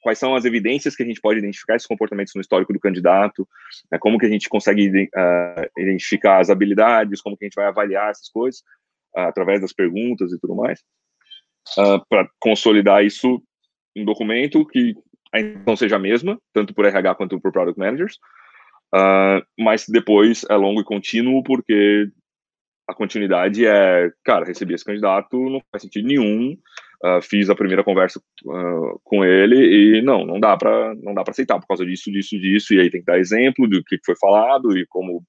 quais são as evidências que a gente pode identificar esses comportamentos no histórico do candidato, né, como que a gente consegue uh, identificar as habilidades, como que a gente vai avaliar essas coisas uh, através das perguntas e tudo mais, uh, ah, para consolidar isso em documento que a intenção seja a mesma, tanto por RH quanto por Product Managers, mas depois é longo e contínuo porque a continuidade é, cara, recebi esse candidato, não faz sentido nenhum, uh, fiz a primeira conversa uh, com ele e não, não dá para não dá para aceitar por causa disso, disso, disso, e aí tem que dar exemplo do que foi falado e como,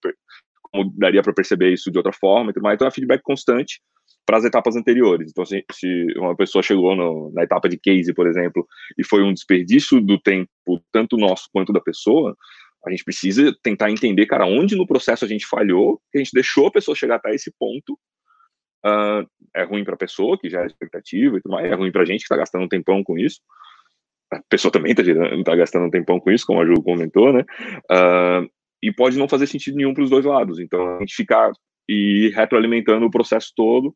como daria para perceber isso de outra forma e tudo mais. Então é feedback constante para as etapas anteriores. Então, se, se uma pessoa chegou no, na etapa de case, por exemplo, e foi um desperdício do tempo, tanto nosso quanto da pessoa, a gente precisa tentar entender, cara, onde no processo a gente falhou, que a gente deixou a pessoa chegar até esse ponto. Uh, é ruim para a pessoa, que já é expectativa e tudo mais, é ruim para a gente que está gastando um tempão com isso. A pessoa também está tá gastando um tempão com isso, como a Ju comentou, né? Uh, e pode não fazer sentido nenhum para os dois lados. Então, a gente ficar e retroalimentando o processo todo.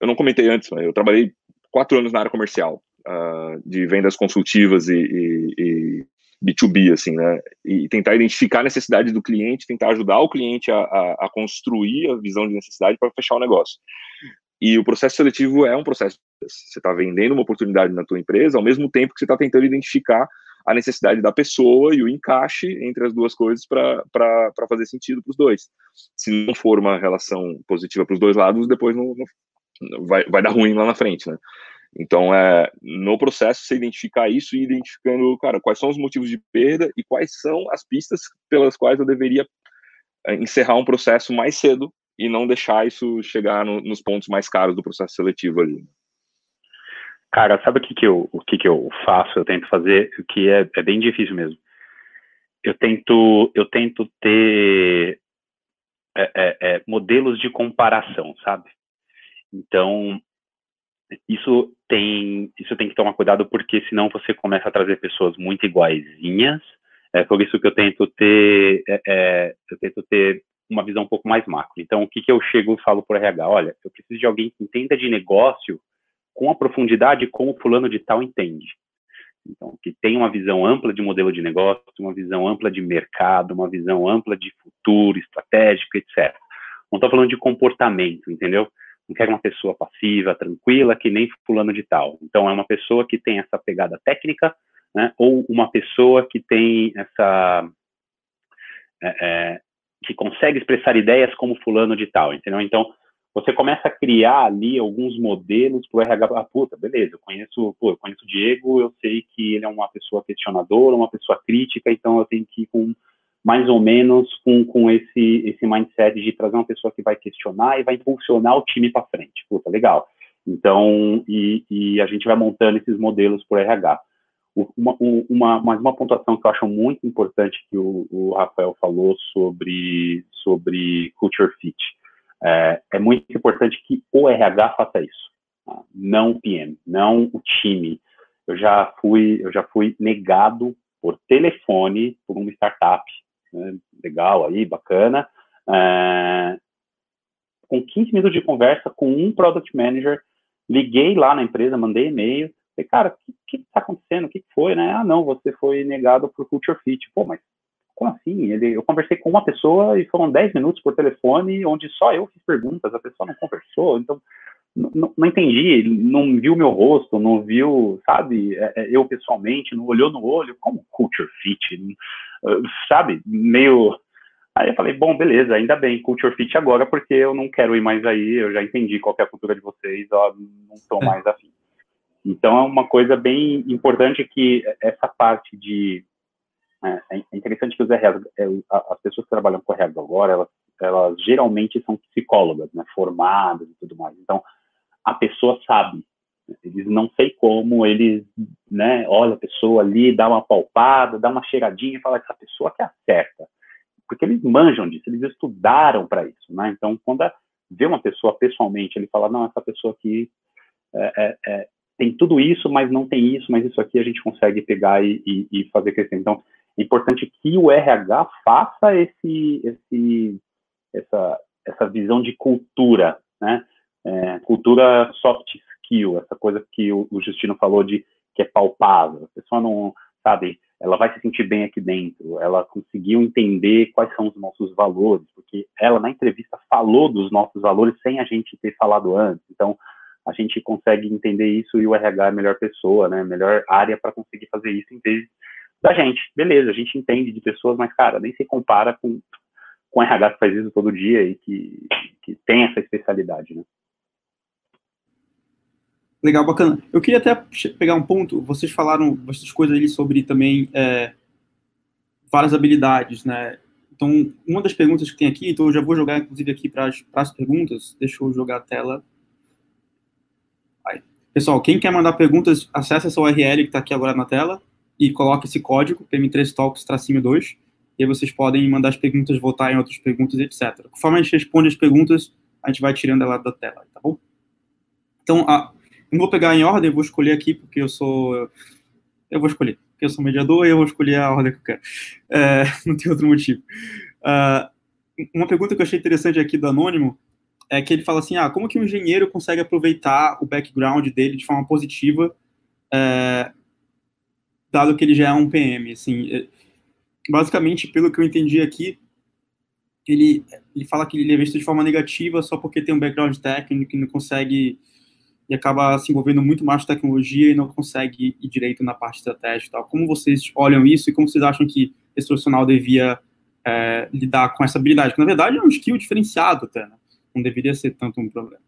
Eu não comentei antes, mas eu trabalhei quatro anos na área comercial. uh, de vendas consultivas e, e, e, B2B, assim, né? E tentar identificar a necessidade do cliente, tentar ajudar o cliente a, a, a construir a visão de necessidade para fechar o negócio. E o processo seletivo é um processo. Você está vendendo uma oportunidade na tua empresa, ao mesmo tempo que você está tentando identificar a necessidade da pessoa e o encaixe entre as duas coisas para fazer sentido para os dois. Se não for uma relação positiva para os dois lados, depois não, não, vai, vai dar ruim lá na frente, né? Então, é, no processo, você identificar isso e identificando, cara, quais são os motivos de perda e quais são as pistas pelas quais eu deveria é, encerrar um processo mais cedo e não deixar isso chegar no, nos pontos mais caros do processo seletivo ali. Cara, sabe o que, que, eu, o que, que eu faço? Eu tento fazer, o que é, é bem difícil mesmo. Eu tento, eu tento ter é, é, é, modelos de comparação, sabe? Então, isso tem, isso tem que tomar cuidado porque senão você começa a trazer pessoas muito iguaizinhas. É por isso que eu tento ter, é, é, eu tento ter uma visão um pouco mais macro. Então, o que, que eu chego e falo para o RH? Olha, eu preciso de alguém que entenda de negócio com a profundidade como o fulano de tal entende. Então, que tem uma visão ampla de modelo de negócio, uma visão ampla de mercado, uma visão ampla de futuro, estratégico, etc. Não estou falando de comportamento, entendeu? Não quero uma pessoa passiva, tranquila, que nem fulano de tal. Então, é uma pessoa que tem essa pegada técnica, né? ou uma pessoa que tem essa... É, é, que consegue expressar ideias como fulano de tal, entendeu? Então, você começa a criar ali alguns modelos para o RH. Ah, puta, beleza, eu conheço, pô, eu conheço o Diego, eu sei que ele é uma pessoa questionadora, uma pessoa crítica, então eu tenho que ir com mais ou menos com, com esse, esse mindset de trazer uma pessoa que vai questionar e vai impulsionar o time para frente. Puta, legal. Então, e, e, a gente vai montando esses modelos por RH. Uma, uma, mais uma pontuação que eu acho muito importante que o, o Rafael falou sobre, sobre culture fit. É, é muito importante que o RH faça isso, tá? não o PM, não o time. Eu já fui, eu já fui negado por telefone por uma startup, né, legal aí, bacana, é, com 15 minutos de conversa com um product manager, liguei lá na empresa, mandei e-mail, falei, cara, o que está acontecendo? O que, foi, né? Ah, não, você foi negado por culture fit. Pô, mas como assim? Ele, eu conversei com uma pessoa e foram 10 minutos por telefone, onde só eu fiz perguntas, a pessoa não conversou, então não, não entendi, não viu meu rosto, não viu, sabe, é, é, eu pessoalmente, não olhou no olho, como culture fit, sabe, meio... Aí eu falei, bom, beleza, ainda bem, culture fit agora, porque eu não quero ir mais aí, eu já entendi qual é a cultura de vocês, ó, não estou é. mais afim. Então é uma coisa bem importante que essa parte de é, é, interessante que os RH, é, as pessoas que trabalham com RH agora, elas, elas geralmente são psicólogas, né, formadas e tudo mais. Então, a pessoa sabe. Eles não sei como, eles, né, olha a pessoa ali, dá uma palpada, dá uma cheiradinha e fala essa pessoa que acerta. Porque eles manjam disso, eles estudaram para isso, né? Então, quando vê uma pessoa pessoalmente, ele fala, não, essa pessoa aqui é, é, é, tem tudo isso, mas não tem isso, mas isso aqui a gente consegue pegar e, e, e fazer crescer. Então, é importante que o RH faça esse, esse, essa, essa visão de cultura, né? É, cultura soft essa coisa que o, o, Justino falou de que é palpável. A pessoa não, sabe, ela vai se sentir bem aqui dentro, ela conseguiu entender quais são os nossos valores, porque ela na entrevista falou dos nossos valores sem a gente ter falado antes. Então, a gente consegue entender isso e o RH é a melhor pessoa, né? Melhor área para conseguir fazer isso em vez da gente. Beleza, a gente entende de pessoas, mas, cara, nem se compara com, com RH que faz isso todo dia e que, que tem essa especialidade, né? Legal, bacana. Eu queria até pegar um ponto, vocês falaram bastante coisas ali sobre também é, várias habilidades, né? Então, uma das perguntas que tem aqui, então eu já vou jogar, inclusive, aqui para as perguntas, deixa eu jogar a tela. Aí. Pessoal, quem quer mandar perguntas, acesse essa URL que está aqui agora na tela, e coloca esse código, PM3 Talks tracinho 2, e aí vocês podem mandar as perguntas, votar em outras perguntas, etc. Conforme a gente responde as perguntas, a gente vai tirando ela da tela, tá bom? Então, a, não vou pegar em ordem, vou escolher aqui, porque eu sou... Eu vou escolher, porque eu sou mediador e eu vou escolher a ordem que eu quero. É, não tem outro motivo. Uh, uma pergunta que eu achei interessante aqui do Anônimo é que ele fala assim, ah, como que um engenheiro consegue aproveitar o background dele de forma positiva é, dado que ele já é um PM, assim, é, basicamente, pelo que eu entendi aqui, ele, ele fala que ele é visto de forma negativa só porque tem um background técnico e não consegue e acaba se envolvendo muito mais tecnologia e não consegue ir direito na parte estratégica tal. Como vocês olham isso e como vocês acham que esse profissional devia é, lidar com essa habilidade? Que, na verdade, é um skill diferenciado até, né? Não deveria ser tanto um problema.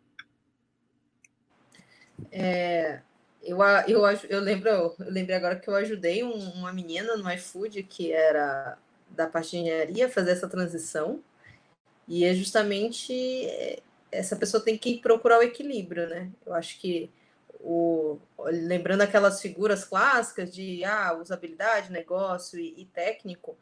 É, eu, eu, eu, lembro, eu lembrei agora que eu ajudei um, uma menina no iFood que era da parte de engenharia fazer essa transição. E é justamente essa pessoa tem que procurar o equilíbrio, né? Eu acho que o, lembrando aquelas figuras clássicas de ah, usabilidade, negócio e, e técnico,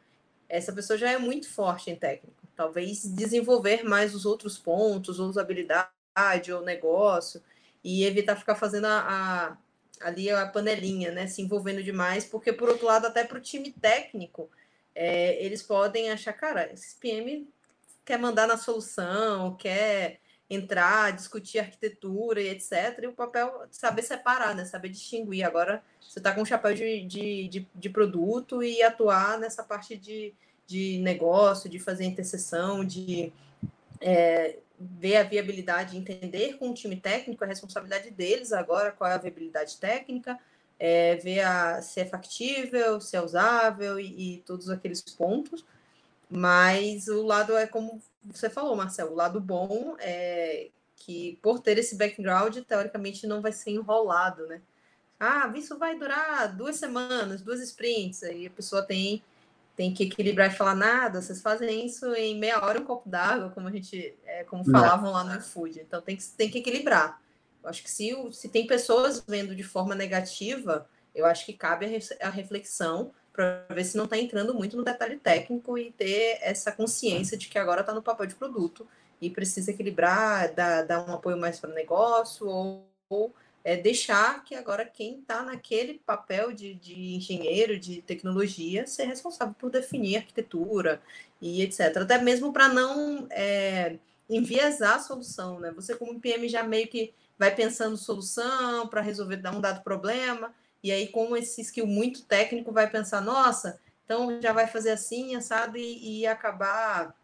essa pessoa já é muito forte em técnico. Talvez desenvolver mais os outros pontos, ou usabilidade, ou negócio, e evitar ficar fazendo a, a, ali a panelinha, né? Se envolvendo demais, porque por outro lado, até para o time técnico, é, eles podem achar, cara, esse PM quer mandar na solução, quer entrar, discutir arquitetura e etc. E o papel saber separar, né? Saber distinguir. Agora você está com um chapéu de, de, de, de, produto e atuar nessa parte de, de negócio, de fazer interseção, de é, ver a viabilidade, entender com o time técnico a responsabilidade deles agora, qual é a viabilidade técnica, é, ver a, se é factível, se é usável e, e todos aqueles pontos. Mas o lado é como você falou, Marcelo, o lado bom é que por ter esse background, teoricamente não vai ser enrolado, né? Ah, isso vai durar duas semanas, duas sprints, aí a pessoa tem tem que equilibrar e falar nada, vocês fazem isso em meia hora um copo d'água, como a gente, é, como falavam lá no iFood. Então tem que, tem que equilibrar. Eu acho que se, se tem pessoas vendo de forma negativa, eu acho que cabe a, a reflexão para ver se não está entrando muito no detalhe técnico e ter essa consciência de que agora está no papel de produto e precisa equilibrar, dar, dar um apoio mais para o negócio ou, ou é, deixar que agora quem está naquele papel de, de engenheiro, de tecnologia, ser responsável por definir arquitetura e etc. Até mesmo para não é, enviesar a solução, né? Você como PM já meio que vai pensando solução para resolver um dado problema, e aí, com esse skill muito técnico, vai pensar, nossa, então já vai fazer assim, assado, e, e acabar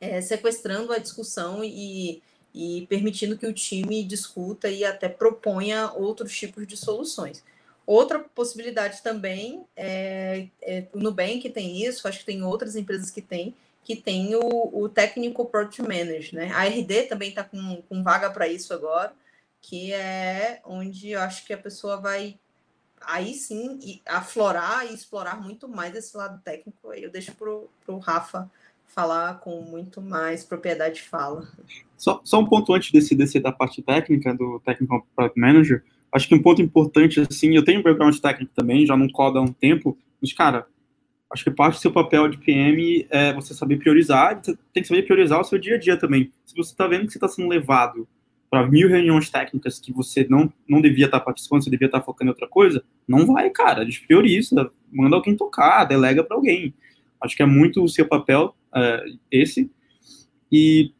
é, sequestrando a discussão e, e permitindo que o time discuta e até proponha outros tipos de soluções. Outra possibilidade também é, é o Nubank tem isso, acho que tem outras empresas que têm, que tem o, o Technical Product Manager, né? A RD também está com, com vaga para isso agora, que é onde eu acho que a pessoa vai aí sim aflorar e explorar muito mais esse lado técnico. Eu deixo para o Rafa falar com muito mais propriedade de fala. Só, só um ponto antes desse descer da parte técnica do Technical Product Manager. Acho que um ponto importante, assim, eu tenho um background técnico também, já não coda há um tempo, mas, cara, acho que parte do seu papel de PM é você saber priorizar, você tem que saber priorizar o seu dia a dia também. Se você está vendo que você está sendo levado para mil reuniões técnicas que você não, não devia estar participando, você devia estar focando em outra coisa, não vai, cara. Desprioriza, manda alguém tocar, delega para alguém. Acho que é muito o seu papel é, esse. E,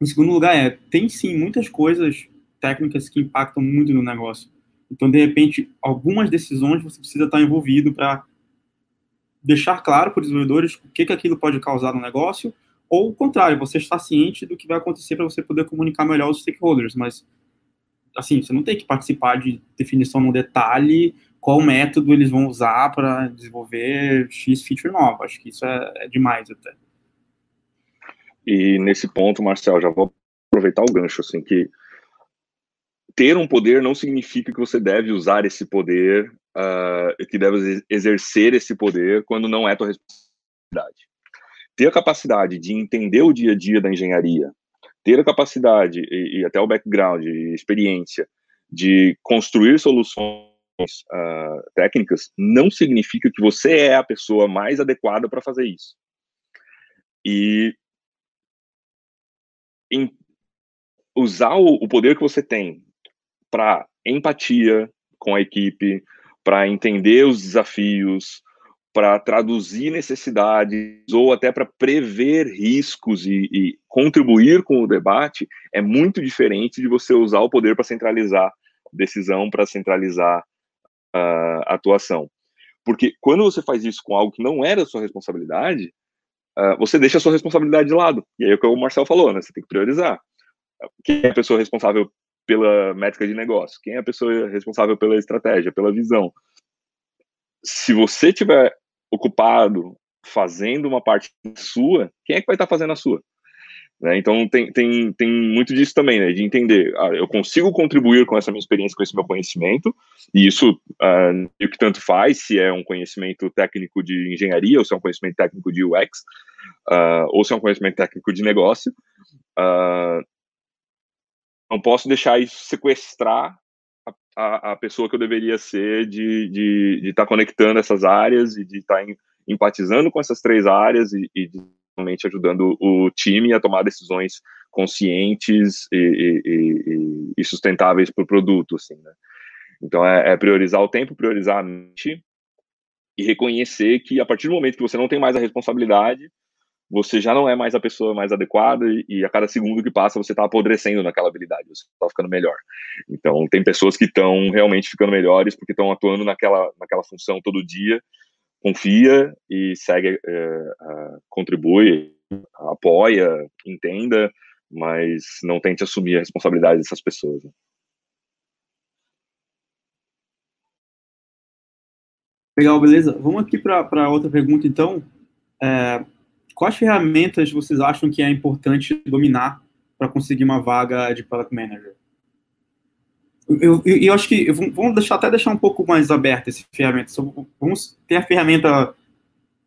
em segundo lugar, é, tem sim muitas coisas técnicas que impactam muito no negócio. Então, de repente, algumas decisões você precisa estar envolvido para deixar claro para os desenvolvedores o que, que aquilo pode causar no negócio, ou o contrário, você está ciente do que vai acontecer para você poder comunicar melhor aos stakeholders, mas assim, você não tem que participar de definição no detalhe qual método eles vão usar para desenvolver X feature nova. Acho que isso é, é, demais até. E nesse ponto, Marcel, já vou aproveitar o gancho, assim, que ter um poder não significa que você deve usar esse poder, uh, que deve exercer esse poder quando não é tua responsabilidade ter a capacidade de entender o dia a dia da engenharia, ter a capacidade e, e até o background e experiência de construir soluções uh, técnicas, não significa que você é a pessoa mais adequada para fazer isso. E em usar o, o poder que você tem para empatia com a equipe, para entender os desafios, para traduzir necessidades ou até para prever riscos e, e, contribuir com o debate é muito diferente de você usar o poder para centralizar decisão, para centralizar uh, atuação. Porque quando você faz isso com algo que não era sua responsabilidade, uh, você deixa a sua responsabilidade de lado. E aí é o que o Marcel falou, né? Você tem que priorizar. Quem é a pessoa responsável pela métrica de negócio? Quem é a pessoa responsável pela estratégia, pela visão? Se você tiver ocupado fazendo uma parte sua, quem é que vai estar fazendo a sua? Né? Então tem, tem, tem muito disso também, né? de entender, ah, eu consigo contribuir com essa minha experiência, com esse meu conhecimento, e isso uh, o que tanto faz, se é um conhecimento técnico de engenharia, ou se é um conhecimento técnico de UX, ah, ou se é um conhecimento técnico de negócio, uh, não posso deixar isso sequestrar a, a, pessoa que eu deveria ser de estar de, de tá conectando essas áreas e de estar tá empatizando com essas três áreas e, e realmente ajudando o time a tomar decisões conscientes e, e, e sustentáveis para o produto, assim, né? Então é, é, priorizar o tempo, priorizar a mente e reconhecer que a partir do momento que você não tem mais a responsabilidade, você já não é mais a pessoa mais adequada e, e a cada segundo que passa você está apodrecendo naquela habilidade, você está ficando melhor. Então tem pessoas que estão realmente ficando melhores porque estão atuando naquela, naquela função todo dia confia e segue, é, contribui, apoia, entenda, mas não tente assumir a responsabilidade dessas pessoas. Né? Legal, beleza. Vamos aqui para outra pergunta, então. É, quais ferramentas vocês acham que é importante dominar para conseguir uma vaga de Product Manager? Eu, eu, eu, acho que vamos deixar até deixar um pouco mais aberto esse ferramenta. Vamos ter a ferramenta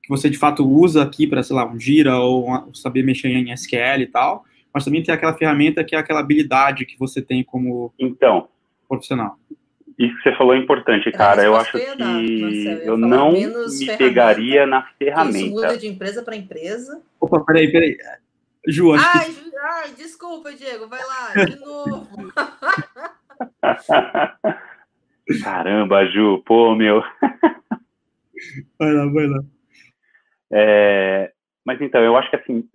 que você de fato usa aqui para, sei lá, um Gira ou saber mexer em SQL e tal, mas também tem aquela ferramenta que é aquela habilidade que você tem como então, profissional. Isso que você falou é importante, cara. Eu acho que eu, eu não me pegaria na ferramenta. Isso muda de empresa para empresa. Opa, peraí, peraí. Ju, acho ai, que... ai, desculpa, Diego, vai lá, de novo. Caramba, Ju, pô, meu. vai lá, vai lá. É, mas então, eu acho que assim,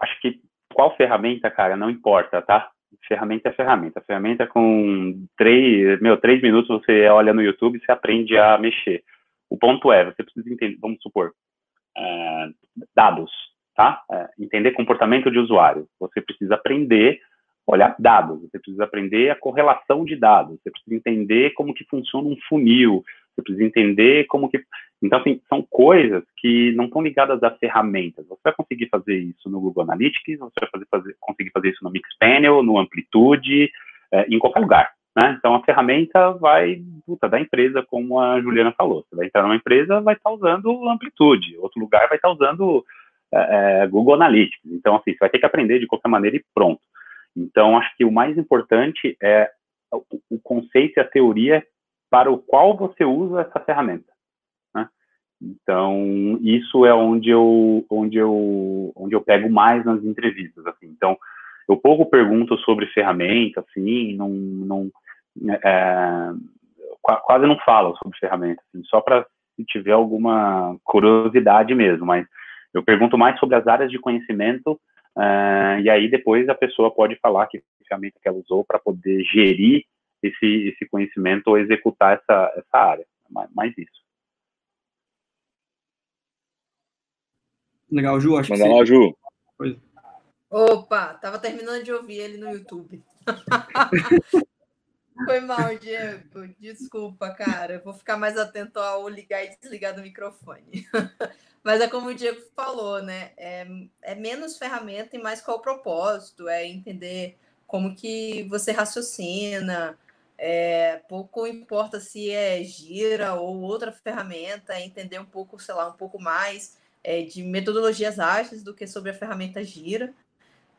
acho que qual ferramenta, cara, não importa, tá? Ferramenta é ferramenta. Ferramenta com três, meu, três minutos você olha no YouTube e você aprende a mexer. O ponto é, você precisa entender, vamos supor, é, dados, tá? É, entender comportamento de usuário. Você precisa aprender olhar dados, você precisa aprender a correlação de dados, você precisa entender como que funciona um funil, você precisa entender como que... Então, assim, são coisas que não estão ligadas a ferramentas. Você vai conseguir fazer isso no Google Analytics, você vai fazer, fazer, conseguir fazer isso no Mixpanel, no Amplitude, é, em qualquer lugar. Né? Então, a ferramenta vai puta, da empresa, como a Juliana falou. Você vai entrar numa empresa, vai estar usando Amplitude, outro lugar vai estar usando é, Google Analytics. Então, assim, você vai ter que aprender de qualquer maneira e pronto. Então, acho que o mais importante é o conceito e a teoria para o qual você usa essa ferramenta. Né? Então, isso é onde eu, onde, eu, onde eu pego mais nas entrevistas. Assim. Então, eu pouco pergunto sobre ferramenta, assim, não, não é, quase não falo sobre ferramenta, assim, só para se tiver alguma curiosidade mesmo, mas eu pergunto mais sobre as áreas de conhecimento Uh, e aí depois a pessoa pode falar que ferramenta que ela usou para poder gerir esse, esse conhecimento ou executar essa, essa área. Mais, mais isso. Legal, Ju. Acho Manda que lá, Ju. Opa, tava terminando de ouvir ele no YouTube. Foi mal, Diego. Desculpa, cara. Vou ficar mais atento ao ligar e desligar do microfone. Mas é como o Diego falou, né? É, é menos ferramenta e mais qual o propósito, é entender como que você raciocina. É, pouco importa se é gira ou outra ferramenta, é entender um pouco, sei lá, um pouco mais é, de metodologias ágeis do que sobre a ferramenta gira.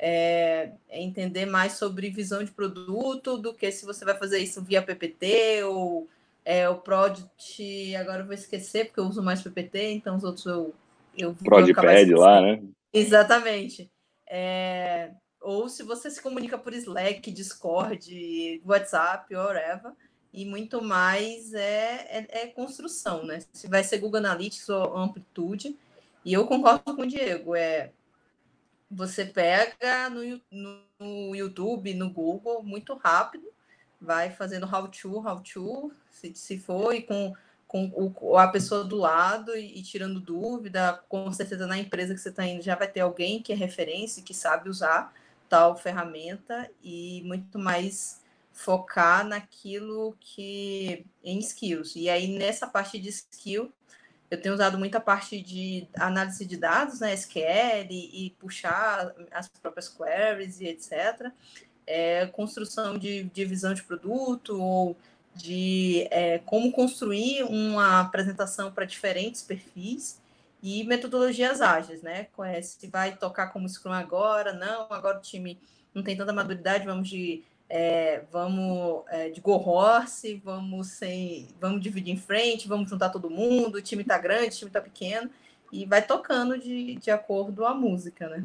É, é, entender mais sobre visão de produto do que se você vai fazer isso via PPT ou é, o Product, agora eu vou esquecer, porque eu uso mais PPT, então os outros eu, eu Prodpad lá, né? Exatamente. É, ou se você se comunica por Slack, Discord, WhatsApp, whatever, e muito mais é, é, é, construção, né? Se vai ser Google Analytics ou Amplitude, e eu concordo com o Diego, é você pega no, no, YouTube, no Google, muito rápido, vai fazendo how to, how to, se, se for, e com, com o, a pessoa do lado e, e, tirando dúvida, com certeza na empresa que você está indo já vai ter alguém que é referência, que sabe usar tal ferramenta e muito mais focar naquilo que em skills. E aí nessa parte de skill, eu tenho usado muita parte de análise de dados, né, SQL e, e puxar as próprias queries e etc é, construção de, de visão de produto ou de é, como construir uma apresentação para diferentes perfis e metodologias ágeis, né? Se vai tocar como Scrum agora, não, agora o time não tem tanta maturidade, vamos de é, vamos é, de go horse, vamos sem, vamos dividir em frente, vamos juntar todo mundo, o time está grande, o time está pequeno, e vai tocando de, de acordo a música, né?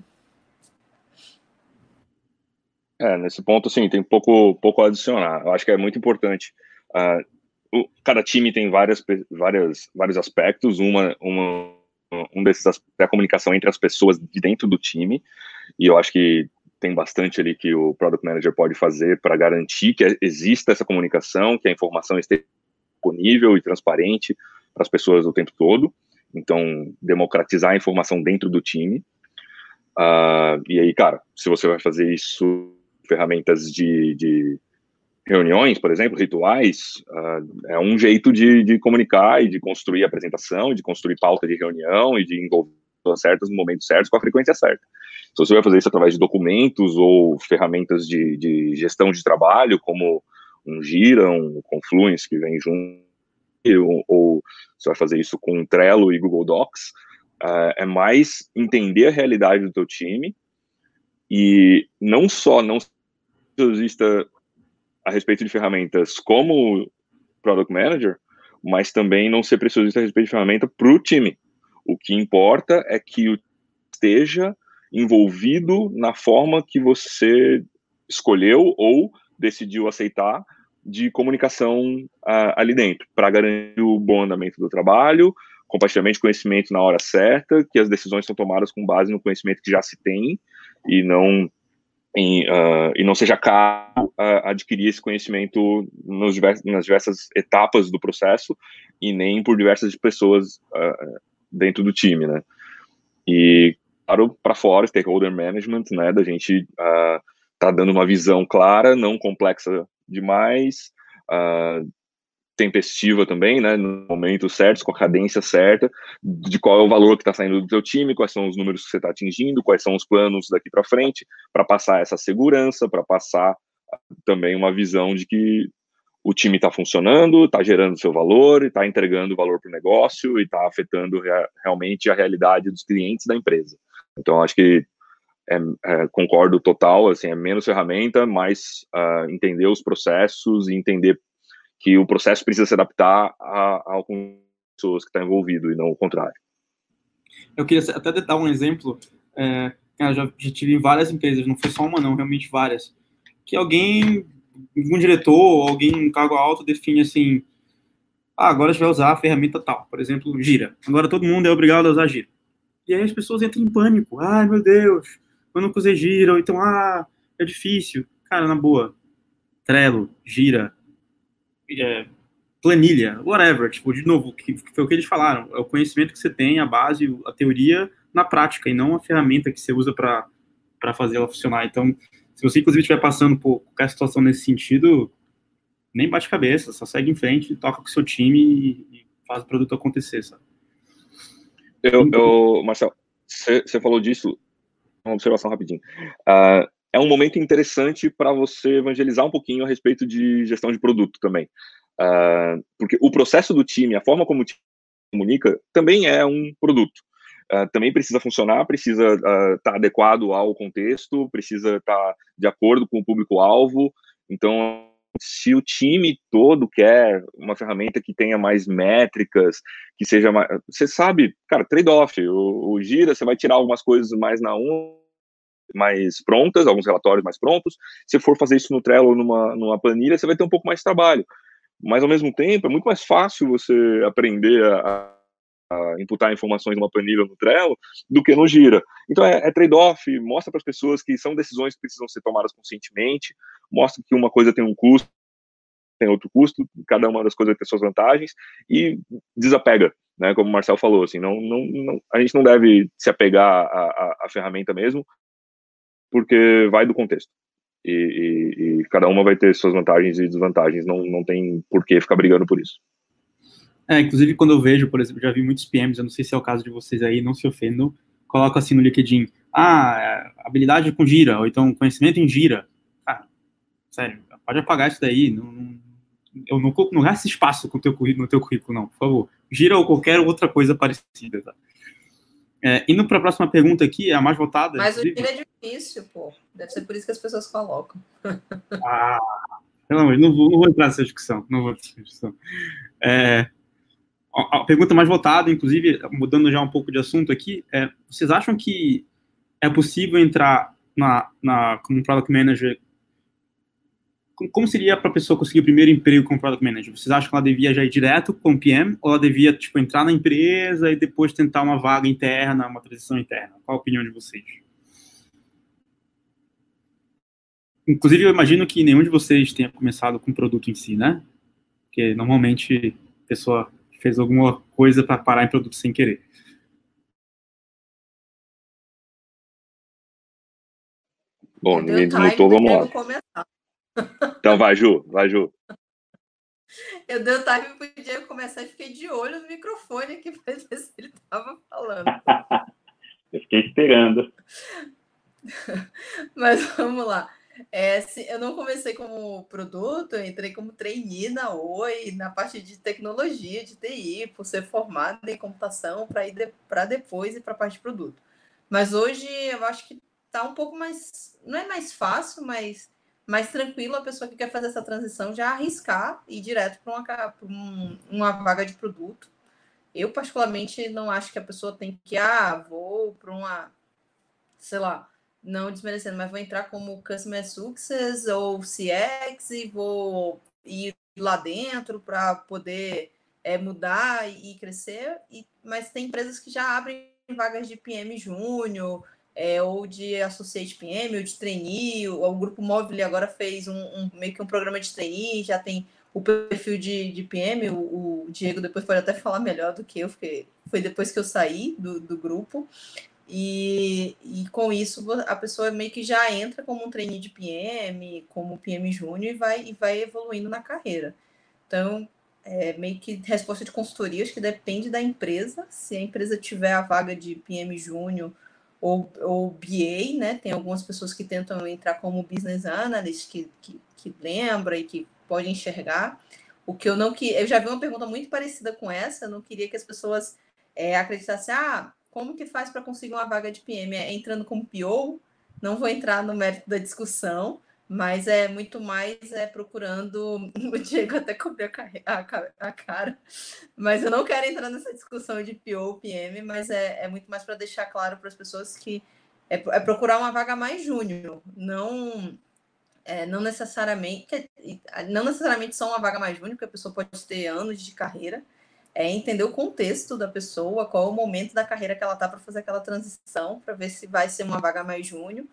É, nesse ponto, assim, tem pouco, pouco a adicionar. Eu acho que é muito importante. Uh, o, cada time tem várias, várias, vários aspectos. Uma, uma, um desses é a comunicação entre as pessoas de dentro do time. E eu acho que tem bastante ali que o Product Manager pode fazer para garantir que exista essa comunicação, que a informação esteja disponível e transparente para as pessoas o tempo todo. Então, democratizar a informação dentro do time. Uh, e aí, cara, se você vai fazer isso ferramentas de, de reuniões, por exemplo, rituais, uh, é um jeito de, de, comunicar e de construir apresentação, de construir pauta de reunião e de envolver certos no momentos certos com a frequência certa. Se você vai fazer isso através de documentos ou ferramentas de, de gestão de trabalho, como um Gira, um Confluence que vem junto, ou, ou você vai fazer isso com Trello e Google Docs, uh, é mais entender a realidade do teu time e não só não preciosista a respeito de ferramentas como Product Manager, mas também não ser preciosista a respeito de ferramenta para o time. O que importa é que esteja envolvido na forma que você escolheu ou decidiu aceitar de comunicação uh, ali dentro, para garantir o bom andamento do trabalho, compartilhamento de conhecimento na hora certa, que as decisões são tomadas com base no conhecimento que já se tem e não em, uh, e não seja caro uh, adquirir esse conhecimento nos diversos, nas diversas etapas do processo e nem por diversas pessoas uh, dentro do time, né? E claro, para fora, stakeholder management, né? Da gente tá dando uma visão clara, não complexa demais, tempestiva também, né, no momento certo, com a cadência certa, de qual é o valor que está saindo do seu time, quais são os números que você está atingindo, quais são os planos daqui para frente, para passar essa segurança, para passar também uma visão de que o time está funcionando, está gerando seu valor, está entregando valor para o negócio e está afetando rea realmente a realidade dos clientes da empresa. Então, acho que é, é, concordo total, assim, é menos ferramenta, mais uh, entender os processos e entender que o processo precisa se adaptar ao pessoas que está envolvido e não o contrário. Eu queria até dar um exemplo. É, já, já tive em várias empresas, não foi só uma, não, realmente várias. Que alguém, um diretor, alguém um cargo alto define assim: ah, agora a gente vai usar a ferramenta tal, por exemplo, Gira. Agora todo mundo é obrigado a usar Gira. E aí as pessoas entram em pânico. Ai, meu Deus, eu nunca usei Gira, ou então, ah, é difícil. Cara, na boa, Trello, Gira, é, planilha, whatever, tipo, de novo, que, que foi o que eles falaram, é o conhecimento que você tem, a base, a teoria na prática, e não a ferramenta que você usa para fazer ela funcionar. Então, se você, inclusive, estiver passando por qualquer situação nesse sentido, nem bate cabeça, só segue em frente, toca com o seu time e, e faz o produto acontecer, sabe? Eu, eu Marcel, você falou disso, uma observação rapidinho. Uh, é um momento interessante para você evangelizar um pouquinho a respeito de gestão de produto também. Uh, porque o processo do time, a forma como o time comunica, também é um produto. Uh, também precisa funcionar, precisa estar uh, tá adequado ao contexto, precisa estar tá de acordo com o público-alvo. Então, se o time todo quer uma ferramenta que tenha mais métricas, que seja mais. Você sabe, cara, trade-off. O, o Gira, você vai tirar algumas coisas mais na 1, mais prontas, alguns relatórios mais prontos. Se for fazer isso no Trello ou numa, numa planilha, você vai ter um pouco mais de trabalho. Mas, ao mesmo tempo, é muito mais fácil você aprender a, a imputar informações numa planilha no Trello do que no Gira. Então, é, é trade-off, mostra para as pessoas que são decisões que precisam ser tomadas conscientemente, mostra que uma coisa tem um custo, tem outro custo, cada uma das coisas tem suas vantagens, e desapega, né, como o Marcel falou, assim, não, não, não a gente não deve se apegar à, à, à ferramenta mesmo, porque vai do contexto. E, e, e, cada uma vai ter suas vantagens e desvantagens, não, não tem por que ficar brigando por isso. É, inclusive quando eu vejo, por exemplo, já vi muitos PMs, eu não sei se é o caso de vocês aí, não se ofendam, coloco assim no LinkedIn, ah, habilidade com gira, ou então conhecimento em gira. Cara, sério, pode apagar isso daí, não, não, eu não, não gasta espaço com teu currículo, no teu currículo, não, por favor. Gira ou qualquer outra coisa parecida, tá? É, indo para a próxima pergunta aqui, a mais votada. Mas inclusive. o gira é difícil, pô. Deve ser por isso que as pessoas colocam. ah, pelo amor, não vou, não vou entrar nessa discussão, não vou entrar nessa discussão. É, a pergunta mais votada, inclusive, mudando já um pouco de assunto aqui, é, vocês acham que é possível entrar na, na como Product Manager? Como seria para a pessoa conseguir o primeiro emprego como Product Manager? Vocês acham que ela devia já ir direto com PM ou ela devia, tipo, entrar na empresa e depois tentar uma vaga interna, uma transição interna? Qual a opinião de vocês? Inclusive, eu imagino que nenhum de vocês tenha começado com o produto em si, né? Porque normalmente a pessoa fez alguma coisa para parar em produto sem querer. Bom, ninguém desmutou, vamos lá. Então vai, Ju, vai, Ju. Eu dei o time pro Diego começar e fiquei de olho no microfone aqui para ver se ele estava falando. Eu fiquei esperando. Mas vamos lá. É, se, eu não comecei como produto, eu entrei como trainee na Oi, na parte de tecnologia, de TI, por ser formada em computação, para ir de, para depois e para a parte de produto. Mas hoje eu acho que está um pouco mais. Não é mais fácil, mas mais tranquilo a pessoa que quer fazer essa transição já arriscar e ir direto para uma, um, uma vaga de produto. Eu, particularmente, não acho que a pessoa tem que, ah, vou para uma, sei lá, não desmerecendo, mas vou entrar como Customer Success ou CX e vou ir lá dentro para poder é, mudar e crescer. E, mas tem empresas que já abrem vagas de PM Júnior, é, ou de Associate PM, ou de trainee, o, Grupo Móvel agora fez um, um, meio que um programa de trainee, já tem o perfil de, de PM, o, o, Diego depois pode até falar melhor do que eu, porque foi depois que eu saí do, do grupo, e, e com isso a pessoa meio que já entra como um trainee de PM, como PM júnior e vai, e vai evoluindo na carreira. Então, é meio que resposta de consultoria, acho que depende da empresa. Se a empresa tiver a vaga de PM júnior ou, ou BA, né? Tem algumas pessoas que tentam entrar como business analyst, que, que, que lembra e que pode enxergar. O que eu não que eu já vi uma pergunta muito parecida com essa, eu não queria que as pessoas é, acreditassem, ah, como que faz para conseguir uma vaga de PM? É entrando como PO? Não vou entrar no mérito da discussão, mas é muito mais é, procurando. O Diego até cobriu a, a, cara, mas eu não quero entrar nessa discussão de PO ou PM, mas é, é muito mais para deixar claro para as pessoas que é, é, procurar uma vaga mais júnior, não. É, não necessariamente não necessariamente só uma vaga mais júnior, porque a pessoa pode ter anos de carreira, é entender o contexto da pessoa, qual é o momento da carreira que ela está para fazer aquela transição, para ver se vai ser uma vaga mais júnior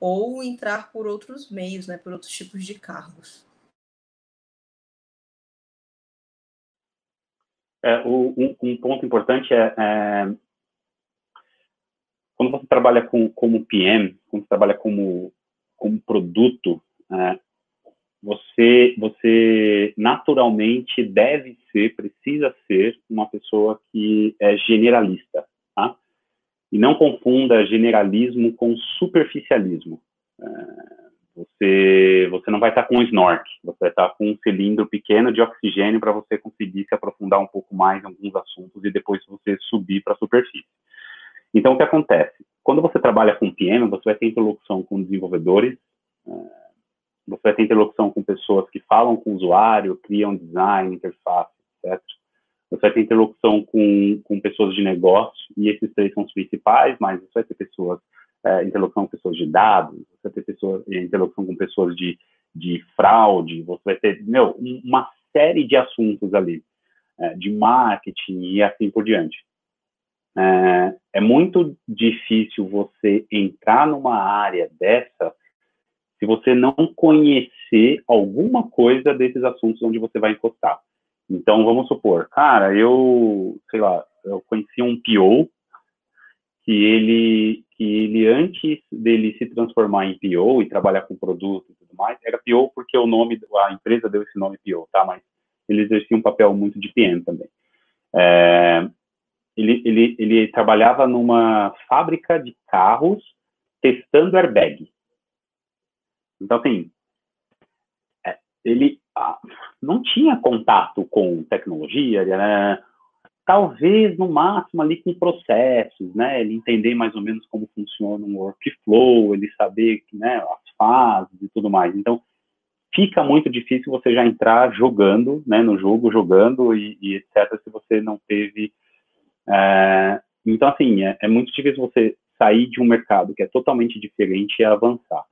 ou entrar por outros meios, né, por outros tipos de cargos. É, o, um, um, ponto importante é, é, quando você trabalha com, como PM, quando você trabalha como, como produto, é, você, você naturalmente deve ser, precisa ser uma pessoa que é generalista? E não confunda generalismo com superficialismo. É, você, você não vai estar com um snork, você vai estar com um cilindro pequeno de oxigênio para você conseguir se aprofundar um pouco mais em alguns assuntos e depois você subir para a superfície. Então, o que acontece? Quando você trabalha com PM, você vai ter interlocução com desenvolvedores, é, você vai ter interlocução com pessoas que falam com o usuário, criam design, interface, etc. Você vai ter interlocução com, com pessoas de negócio, e esses três são os principais, mas você vai ter pessoas, é, interlocução com pessoas de dados, você vai ter pessoas, é, interlocução com pessoas de, de fraude, você vai ter, meu, uma série de assuntos ali, é, de marketing e assim por diante. É, é muito difícil você entrar numa área dessa se você não conhecer alguma coisa desses assuntos onde você vai encostar. Então, vamos supor, cara, eu, sei lá, eu conheci um PO que ele, que ele antes dele se transformar em PO e trabalhar com produto e tudo mais, era PO porque o nome, a empresa deu esse nome PO, tá? Mas ele exercia um papel muito de PM também. É, ele, ele, ele trabalhava numa fábrica de carros testando airbag. Então, assim, ele ah, não tinha contato com tecnologia, né? talvez no máximo ali com processos, né? Ele entender mais ou menos como funciona um workflow, ele saber né, as fases e tudo mais. Então, fica muito difícil você já entrar jogando, né, no jogo, jogando e, e etc. Se você não teve. É... Então, assim, é, é muito difícil você sair de um mercado que é totalmente diferente e avançar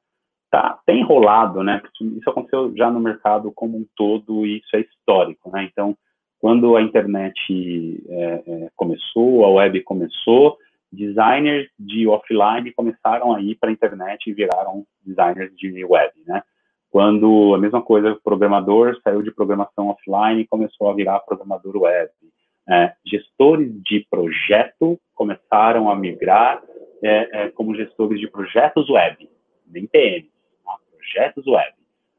tá, tem rolado, né? Isso aconteceu já no mercado como um todo e isso é histórico, né? Então, quando a internet é, é, começou, a web começou, designers de offline começaram a ir para a internet e viraram designers de web, né? Quando a mesma coisa, programador saiu de programação offline e começou a virar programador web. É, gestores de projeto começaram a migrar é, é, como gestores de projetos web, nem PM projetos web,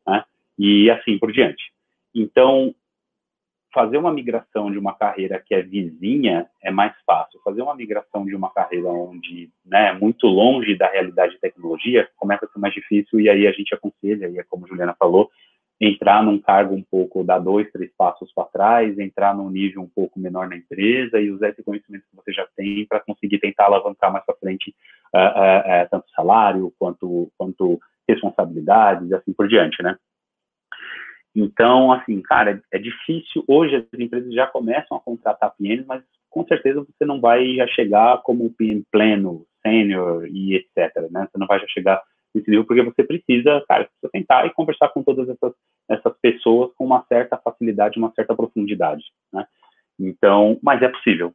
né? e assim por diante. Então, fazer uma migração de uma carreira que é vizinha é mais fácil. Fazer uma migração de uma carreira onde né, é muito longe da realidade de tecnologia começa a ser mais difícil e aí a gente aconselha, e é como a Juliana falou, entrar num cargo um pouco, dar dois, três passos para trás, entrar num nível um pouco menor na empresa e usar esse conhecimento que você já tem para conseguir tentar alavancar mais para frente uh, uh, uh, tanto salário quanto, quanto responsabilidades e assim por diante, né? Então, assim, cara, é difícil. Hoje as empresas já começam a contratar PMs, mas com certeza você não vai já chegar como PM pleno, sênior e etc, né? Você não vai já chegar nesse nível porque você precisa, cara, precisa sentar e conversar com todas essas, essas pessoas com uma certa facilidade, uma certa profundidade, né? Então, mas é possível?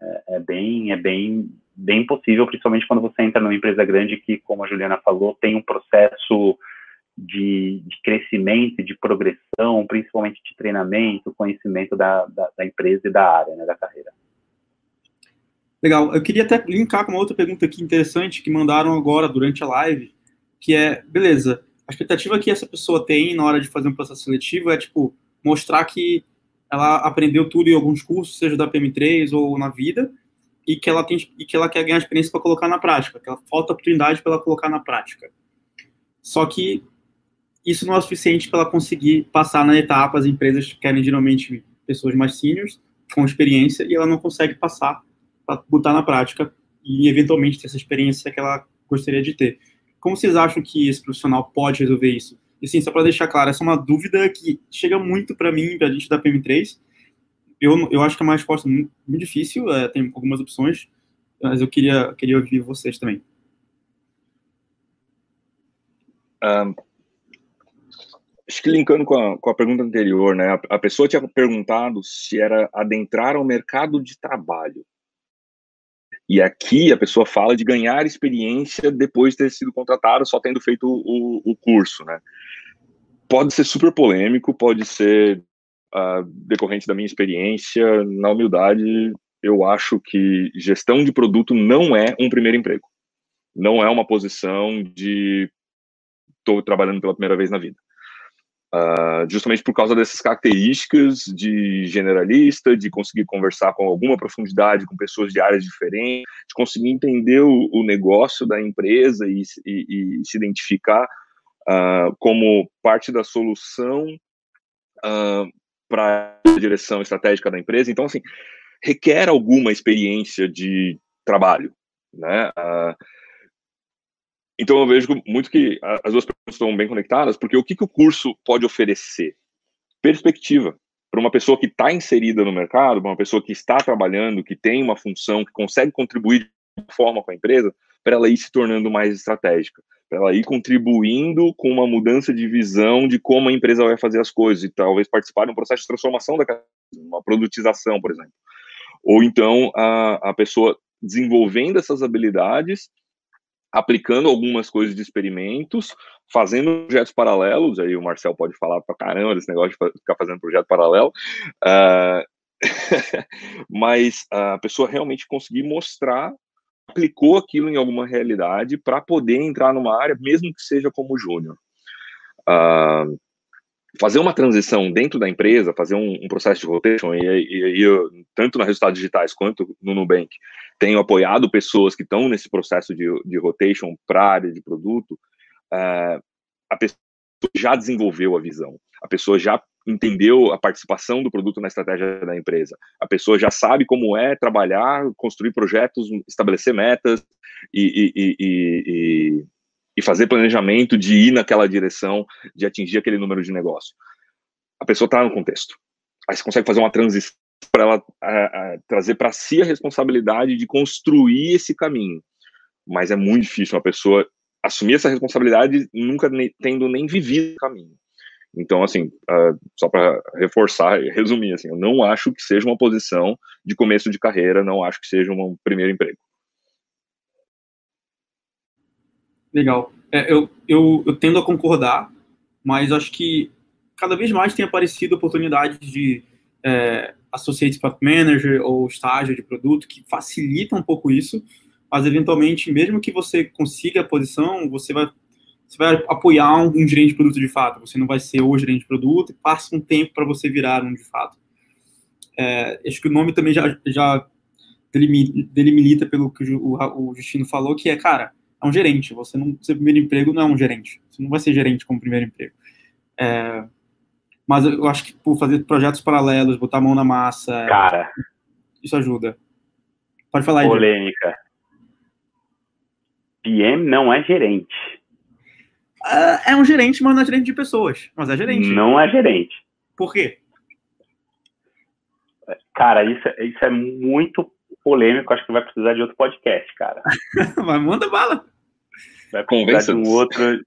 É, é bem, é bem, bem possível, principalmente quando você entra numa empresa grande que, como a Juliana falou, tem um processo de, de crescimento, de progressão, principalmente de treinamento, conhecimento da, da, da empresa e da área, né, da carreira. Legal. Eu queria até linkar com uma outra pergunta aqui interessante que mandaram agora durante a live, que é, beleza, a expectativa que essa pessoa tem na hora de fazer um processo seletivo é, tipo, mostrar que ela aprendeu tudo em alguns cursos, seja da PM3 ou na vida, e que ela tem e que ela quer ganhar experiência para colocar na prática, que ela falta oportunidade para ela colocar na prática. Só que isso não é suficiente para ela conseguir passar na etapa. As empresas querem geralmente pessoas mais seniors, com experiência, e ela não consegue passar para botar na prática e eventualmente ter essa experiência que ela gostaria de ter. Como vocês acham que esse profissional pode resolver isso? E sim, só para deixar claro, essa é uma dúvida que chega muito para mim, para a gente da PM3, eu, eu acho que é uma resposta muito, muito difícil, é, tem algumas opções, mas eu queria, queria ouvir vocês também. Um, acho que linkando com a, com a pergunta anterior, né? A, a, pessoa tinha perguntado se era adentrar ao mercado de trabalho. E aqui a pessoa fala de ganhar experiência depois de ter sido contratado, só tendo feito o, o curso, né? Pode ser super polêmico, pode ser uh, decorrente da minha experiência, na humildade, eu acho que gestão de produto não é um primeiro emprego. Não é uma posição de estou trabalhando pela primeira vez na vida. Uh, justamente por causa dessas características de generalista, de conseguir conversar com alguma profundidade com pessoas de áreas diferentes, de conseguir entender o, o negócio da empresa e, e, e se identificar uh, como parte da solução uh, para a direção estratégica da empresa. Então, assim, requer alguma experiência de trabalho, né? Uh, então, eu vejo muito que as duas perguntas estão bem conectadas, porque o que, que o curso pode oferecer? Perspectiva. Para uma pessoa que está inserida no mercado, para uma pessoa que está trabalhando, que tem uma função, que consegue contribuir de forma com a empresa, para ela ir se tornando mais estratégica para ela ir contribuindo com uma mudança de visão de como a empresa vai fazer as coisas e talvez participar de um processo de transformação da uma produtização, por exemplo. Ou então a, a pessoa desenvolvendo essas habilidades aplicando algumas coisas de experimentos, fazendo projetos paralelos, aí o Marcel pode falar para caramba desse negócio de ficar fazendo projeto paralelo, uh, mas a pessoa realmente conseguir mostrar, aplicou aquilo em alguma realidade para poder entrar numa área, mesmo que seja como júnior. Uh, fazer uma transição dentro da empresa, fazer um, um processo de rotation, e, e, e, tanto na Resultados Digitais quanto no Nubank, tenho apoiado pessoas que estão nesse processo de, de rotation para a área de produto, uh, a pessoa já desenvolveu a visão, a pessoa já entendeu a participação do produto na estratégia da empresa, a pessoa já sabe como é trabalhar, construir projetos, estabelecer metas e, e e fazer planejamento de ir naquela direção, de atingir aquele número de negócio. A pessoa está no contexto. Aí você consegue fazer uma transição para ela a, a, trazer para si a responsabilidade de construir esse caminho. Mas é muito difícil uma pessoa assumir essa responsabilidade nunca ne, tendo nem vivido o caminho. Então, assim, uh, só para reforçar e resumir, assim, eu não acho que seja uma posição de começo de carreira, não acho que seja um primeiro emprego. Legal. É, eu, eu, eu tendo a concordar, mas acho que cada vez mais tem aparecido oportunidades de é, Associate Product Manager ou estágio de produto que facilita um pouco isso, mas eventualmente, mesmo que você consiga a posição, você vai, você vai apoiar um, um gerente de produto de fato. Você não vai ser o gerente de produto e passa um tempo para você virar um de fato. É, acho que o nome também já, já delimita pelo que o, o, Justino falou, que é, cara, é um gerente. Você não, seu primeiro emprego não é um gerente. Você não vai ser gerente como primeiro emprego. É, mas eu acho que por fazer projetos paralelos, botar a mão na massa. Cara. Isso ajuda. Pode falar aí. Polêmica. PM não é gerente. É, é um gerente, mas não é gerente de pessoas. Mas é gerente. Não é gerente. Por quê? Cara, isso, isso é muito polêmico, acho que vai precisar de outro podcast, cara. Vai, manda bala. Vai precisar de um outro,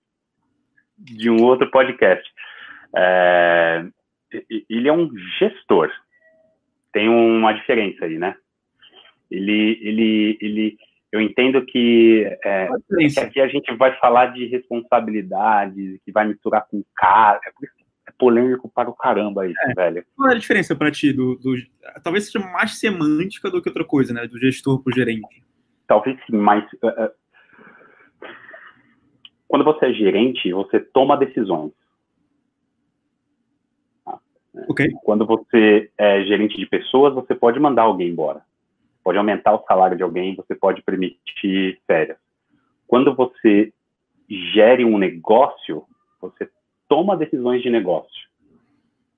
de um outro podcast. É, ele é um gestor. Tem uma diferença aí, né? Ele, ele, ele, eu entendo que, é, que aqui a gente vai falar de responsabilidades, que vai misturar com cara. É por isso é polêmico para o caramba isso, é. velho. Qual é a diferença para ti do, do, Talvez seja mais semântica do que outra coisa, né? Do gestor para o gerente. Talvez sim, mas. Uh, uh, quando você é gerente, você toma decisões. Tá? Ok. Quando você é gerente de pessoas, você pode mandar alguém embora. Pode aumentar o salário de alguém, você pode permitir férias. Quando você gere um negócio, você toma decisões de negócio.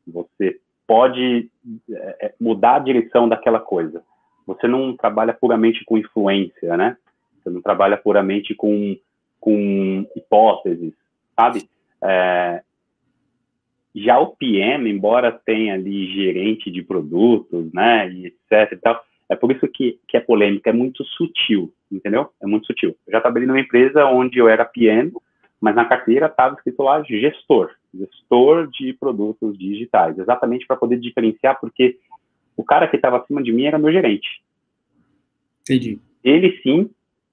Você pode é, mudar a direção daquela coisa. Você não trabalha puramente com influência, né? Você não trabalha puramente com, com hipóteses, sabe? É, já o PM, embora tenha ali gerente de produtos, né, e etc e tal, é por isso que, que é polêmica, é muito sutil, entendeu? É muito sutil. Eu já trabalhei numa empresa onde eu era PM, mas na carteira estava escrito lá gestor, gestor de produtos digitais, exatamente para poder diferenciar, porque o cara que estava acima de mim era meu gerente. Entendi. Ele sim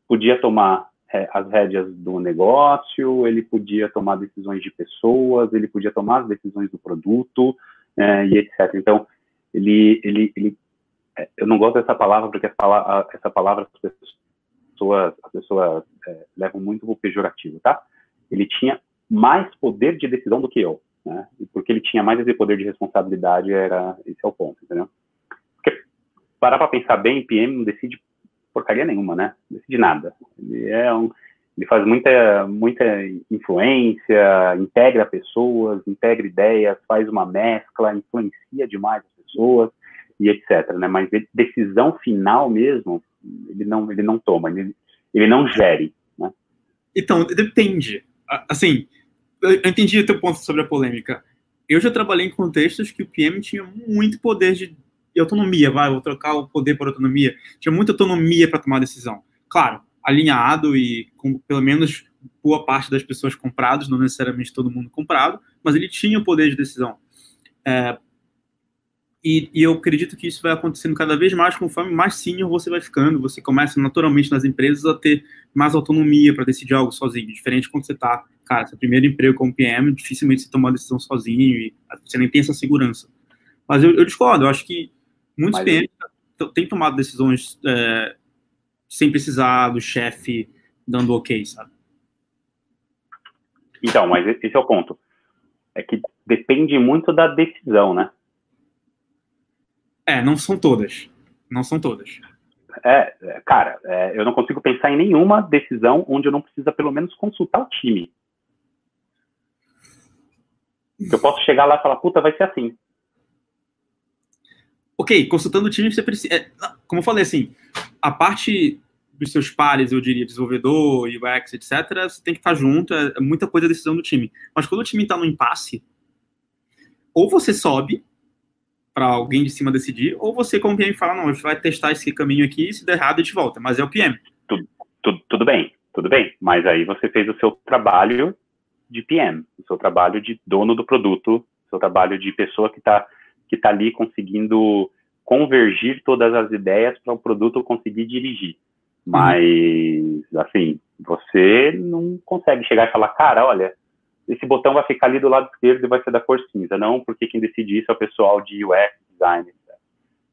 podia tomar é, as rédeas do negócio, ele podia tomar decisões de pessoas, ele podia tomar as decisões do produto é, e etc. Então, ele, ele, ele, eu não gosto dessa palavra porque essa palavra, as pessoas, as pessoas é, levam muito o pejorativo, tá? ele tinha mais poder de decisão do que eu, né? E porque ele tinha mais esse poder de responsabilidade, era esse é o ponto, entendeu? Porque parar para pensar bem, PM não decide porcaria nenhuma, né? Não decide nada. Ele é um ele faz muita muita influência, integra pessoas, integra ideias, faz uma mescla, influencia demais as pessoas e etc, né? Mas decisão final mesmo, ele não ele não toma, ele, ele não gere, né? Então, depende assim, eu entendi o teu ponto sobre a polêmica. Eu já trabalhei em contextos que o PM tinha muito poder de autonomia, vai, vou trocar o poder por autonomia. Tinha muita autonomia para tomar decisão. Claro, alinhado e com pelo menos boa parte das pessoas compradas, não necessariamente todo mundo comprado, mas ele tinha o poder de decisão. É, E, e, eu acredito que isso vai acontecendo cada vez mais conforme mais senior você vai ficando. Você começa naturalmente nas empresas a ter mais autonomia para decidir algo sozinho. Diferente quando você está, cara, seu primeiro emprego como PM, dificilmente você toma uma decisão sozinho e você nem tem essa segurança. Mas eu, eu discordo, eu acho que muitos PMs têm tomado decisões é, sem precisar do chefe dando ok, sabe? Então, mas esse é o ponto. É que depende muito da decisão, né? É, não são todas. Não são todas. É, é, cara, é, eu não consigo pensar em nenhuma decisão onde eu não precisa pelo menos consultar o time. Eu posso chegar lá e falar, puta, vai ser assim. Ok, consultando o time, você precisa. É, como eu falei, assim, a parte dos seus pares, eu diria, desenvolvedor, UX, etc., você tem que estar junto, é, é muita coisa a decisão do time. Mas quando o time está no impasse, ou você sobe para alguém de cima decidir, ou você, como PM, fala, não, a gente vai testar esse caminho aqui, se der errado, a gente volta. Mas é o PM. Tudo, tudo, tudo bem, tudo bem. Mas aí você fez o seu trabalho de PM, o seu trabalho de dono do produto, o seu trabalho de pessoa que está que tá ali conseguindo convergir todas as ideias para o produto conseguir dirigir. Mas, uhum. assim, você não consegue chegar e falar, cara, olha, esse botão vai ficar ali do lado esquerdo e vai ser da cor cinza. Não, porque quem decide isso é o pessoal de UX, design, etc.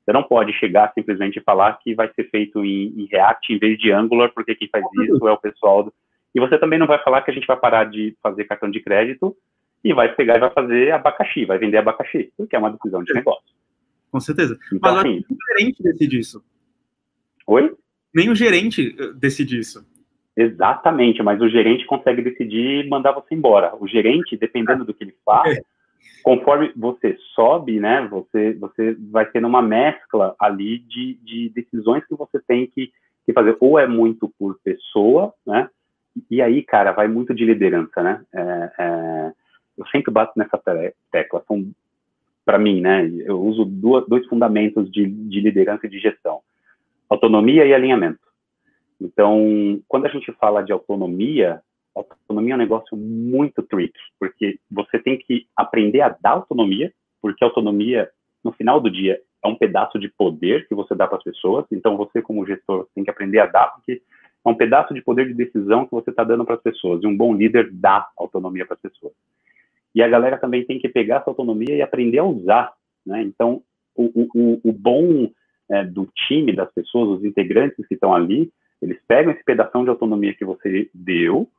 Você não pode chegar simplesmente e falar que vai ser feito em, em, React em vez de Angular, porque quem faz isso é o pessoal do... E você também não vai falar que a gente vai parar de fazer cartão de crédito e vai pegar e vai fazer abacaxi, vai vender abacaxi, porque é uma decisão de negócio. Com certeza. Então, Mas assim, o gerente decide isso. Oi? Nem o gerente eh, decide isso. Exatamente, mas o gerente consegue decidir mandar você embora. O gerente, dependendo do que ele faz, conforme você sobe, né, você, você vai tendo uma mescla ali de, de decisões que você tem que, que fazer. Ou é muito por pessoa, né, e aí, cara, vai muito de liderança, né. É, é, eu sempre bato nessa tecla. São, para mim, né, eu uso duas, dois fundamentos de, de liderança e de gestão: autonomia e alinhamento. Então, quando a gente fala de autonomia, autonomia é um negócio muito tricky, porque você tem que aprender a dar autonomia, porque autonomia, no final do dia, é um pedaço de poder que você dá para as pessoas. Então, você, como gestor, tem que aprender a dar, porque é um pedaço de poder de decisão que você está dando para as pessoas. E um bom líder dá autonomia para as pessoas. E a galera também tem que pegar essa autonomia e aprender a usar. Né? Então, o, o, o bom é, do time, das pessoas, os integrantes que estão ali, eles pegam esse pedaço de autonomia que você deu,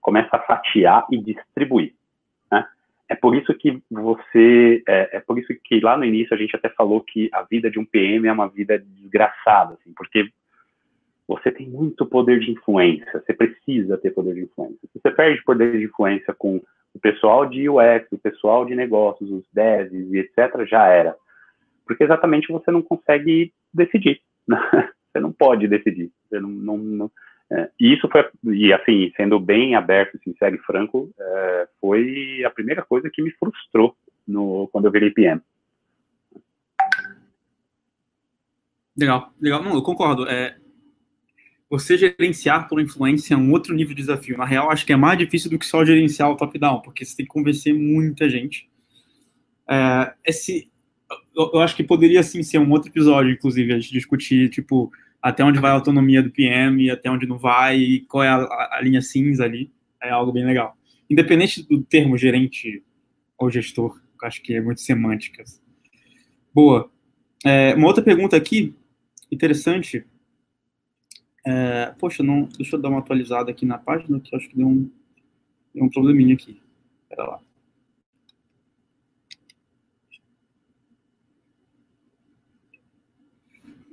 começa a fatiar e distribuir. Né? É por isso que você, é, é, por isso que lá no início a gente até falou que a vida de um PM é uma vida desgraçada, assim, porque você tem muito poder de influência, você precisa ter poder de influência. Se você perde poder de influência com o pessoal de UX, o pessoal de negócios, os devs e etc., já era. Porque exatamente você não consegue decidir. Né? Você não pode decidir. Não, não, é, e isso foi, e assim, sendo bem aberto, sincero e franco, é, foi a primeira coisa que me frustrou no, quando eu virei PM. Legal, legal. Não, eu concordo. É, você gerenciar por influência é um outro nível de desafio. Na real, acho que é mais difícil do que só gerenciar o top-down, porque você tem que convencer muita gente. É, esse, eu, eu, acho que poderia, sim, ser um outro episódio, inclusive, a gente discutir, tipo, até onde vai a autonomia do PM até onde não vai, e qual é a, a, linha cinza ali, é algo bem legal. Independente do termo gerente ou gestor, acho que é muito semântica. Boa. É, uma outra pergunta aqui, interessante. É, poxa, não, deixa eu dar uma atualizada aqui na página, que acho que deu um, deu um probleminha aqui. Espera lá.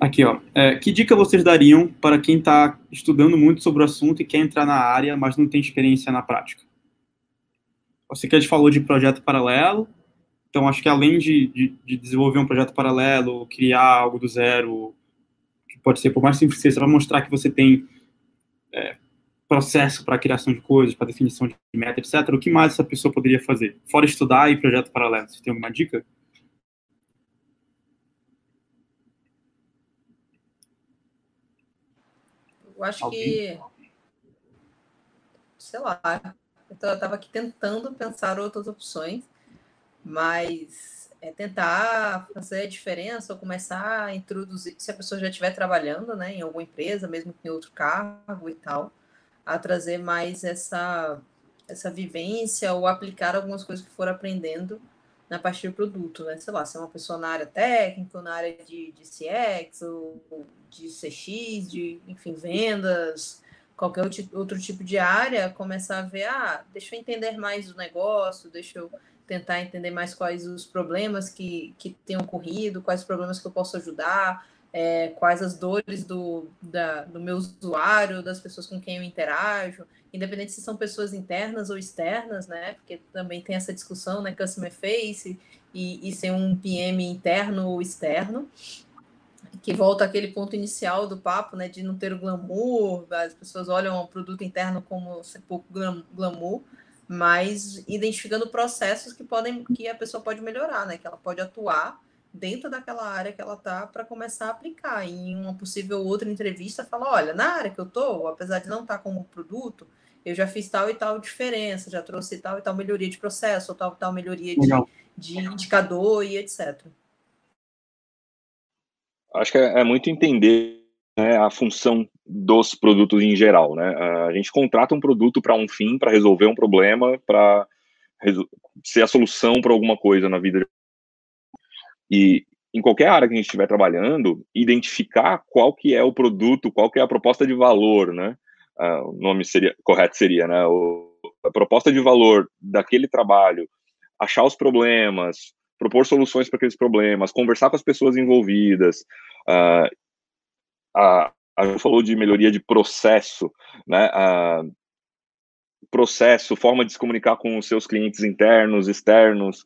Aqui, ó. É, que dica vocês dariam para quem está estudando muito sobre o assunto e quer entrar na área, mas não tem experiência na prática? Você que a gente falou de projeto paralelo, então acho que além de, de, de desenvolver um projeto paralelo, criar algo do zero, que pode ser por mais simples que seja, para mostrar que você tem é, processo para criação de coisas, para definição de meta, etc. O que mais essa pessoa poderia fazer? Fora estudar e projeto paralelo, você tem alguma dica? Acho Alguém? que. Sei lá. Eu estava aqui tentando pensar outras opções, mas é tentar fazer a diferença ou começar a introduzir, se a pessoa já estiver trabalhando né, em alguma empresa, mesmo que em outro cargo e tal, a trazer mais essa, essa vivência ou aplicar algumas coisas que for aprendendo na parte do produto, né? Sei lá, se é uma pessoa na área técnica, ou na área de, de CX, ou de CX, de, enfim, vendas, qualquer outro tipo de área, começar a ver, ah, deixa eu entender mais o negócio, deixa eu tentar entender mais quais os problemas que, que têm ocorrido, quais os problemas que eu posso ajudar, é, quais as dores do, da, do meu usuário, das pessoas com quem eu interajo, independente se são pessoas internas ou externas, né? Porque também tem essa discussão, né? Customer face e, e ser um PM interno ou externo, que volta àquele ponto inicial do papo, né? De não ter o glamour, as pessoas olham o produto interno como ser pouco glamour, mas identificando processos que podem, que a pessoa pode melhorar, né? Que ela pode atuar dentro daquela área que ela está para começar a aplicar. E em uma possível outra entrevista, fala: olha, na área que eu estou, apesar de não estar tá como produto, eu já fiz tal e tal diferença, já trouxe tal e tal melhoria de processo, ou tal e tal melhoria de, de indicador e etc. Acho que é, é muito entender né, a função dos produtos em geral. Né? A gente contrata um produto para um fim, para resolver um problema, para ser a solução para alguma coisa na vida e em qualquer área que a gente estiver trabalhando, identificar qual que é o produto, qual que é a proposta de valor, né? Uh, o nome seria correto seria, né? O, a proposta de valor daquele trabalho, achar os problemas, propor soluções para aqueles problemas, conversar com as pessoas envolvidas. Uh, a, a gente falou de melhoria de processo, né? Uh, processo, forma de se comunicar com os seus clientes internos, externos,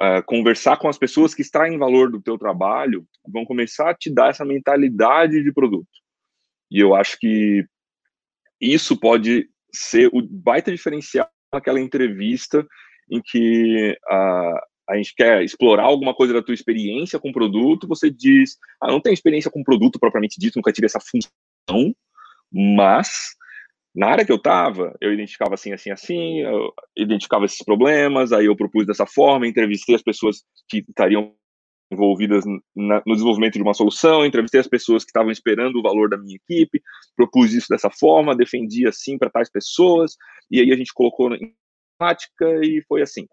uh, conversar com as pessoas que extraem valor do teu trabalho, vão começar a te dar essa mentalidade de produto. E eu acho que isso pode ser o baita diferencial naquela entrevista em que uh, a gente quer explorar alguma coisa da tua experiência com o produto, você diz, ah, não tenho experiência com produto propriamente dito, nunca tive essa função, mas na área que eu estava, eu identificava assim, assim, assim, eu identificava esses problemas, aí eu propus dessa forma, entrevistei as pessoas que estariam envolvidas no desenvolvimento de uma solução, entrevistei as pessoas que estavam esperando o valor da minha equipe, propus isso dessa forma, defendi assim para tais pessoas, e aí a gente colocou em prática e foi assim.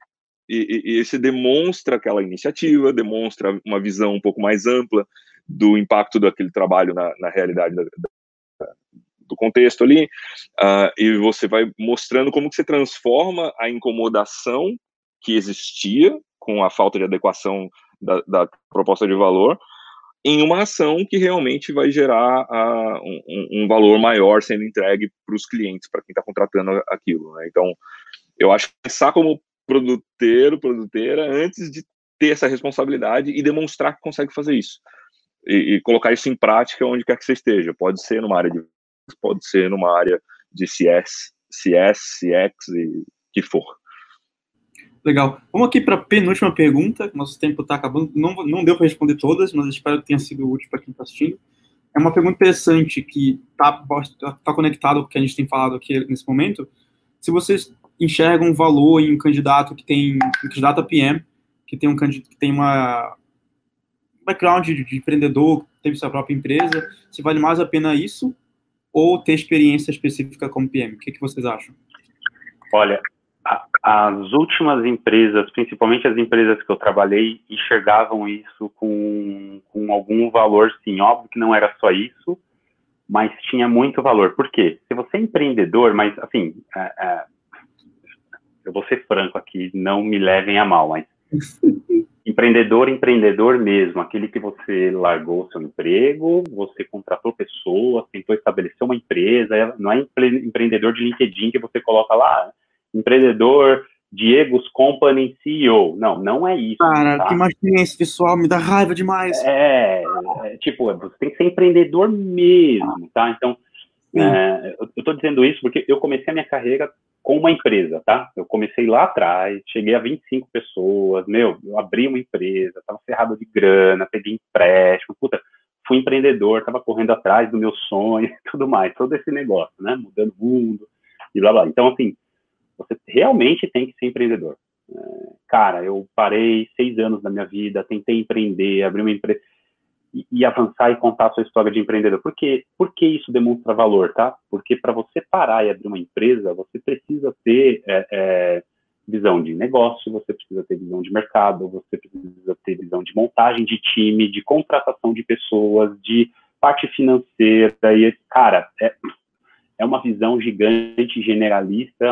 E, e, esse demonstra aquela iniciativa, demonstra uma visão um pouco mais ampla do impacto daquele trabalho na, na realidade da, do contexto ali, uh, e você vai mostrando como que você transforma a incomodação que existia com a falta de adequação da, da proposta de valor em uma ação que realmente vai gerar uh, um, um, valor maior sendo entregue para os clientes, para quem está contratando aquilo. Né? Então, eu acho que pensar como produteiro, produteira, antes de ter essa responsabilidade e demonstrar que consegue fazer isso. E, e, colocar isso em prática onde quer que você esteja. Pode ser numa área de pode ser numa área de CS, CS, CX e que for. Legal. Vamos aqui para a penúltima pergunta. Nosso tempo está acabando. Não, não deu para responder todas, mas espero que tenha sido útil para quem está assistindo. É uma pergunta interessante que está tá conectado com o que a gente tem falado aqui nesse momento. Se vocês enxergam um valor em um candidato que tem um candidato a PM, que tem um que tem uma background de, de empreendedor, teve sua própria empresa, se vale mais a pena isso ou ter experiência específica como PM? O que, que vocês acham? Olha, a, as últimas empresas, principalmente as empresas que eu trabalhei, enxergavam isso com, com algum valor, sim. Óbvio que não era só isso, mas tinha muito valor. Por quê? Se você é empreendedor, mas assim, é, é, eu vou ser franco aqui, não me levem a mal, mas empreendedor, empreendedor mesmo, aquele que você largou seu emprego, você contratou pessoas, tentou estabelecer uma empresa, é, não é empreendedor de LinkedIn que você coloca lá, empreendedor Diego's Company CEO. Não, não é isso. Cara, tá? que imagina esse pessoal, me dá raiva demais. É, é, tipo, você tem que ser empreendedor mesmo, tá? Então, é, eu estou dizendo isso porque eu comecei a minha carreira com uma empresa, tá? Eu comecei lá atrás, cheguei a 25 pessoas, meu, eu abri uma empresa, estava ferrado de grana, peguei empréstimo, puta, fui empreendedor, estava correndo atrás do meu sonho e tudo mais, todo esse negócio, né? Mudando o mundo e blá blá. Então, assim, você realmente tem que ser empreendedor. É, cara, eu parei seis anos da minha vida, tentei empreender, abrir uma empresa e, e, avançar e contar a sua história de empreendedor. Por, quê? Por que isso demonstra valor, tá? Porque para você parar e abrir uma empresa, você precisa ter é, é, visão de negócio, você precisa ter visão de mercado, você precisa ter visão de montagem de time, de contratação de pessoas, de parte financeira. E, cara, é, é uma visão gigante, generalista,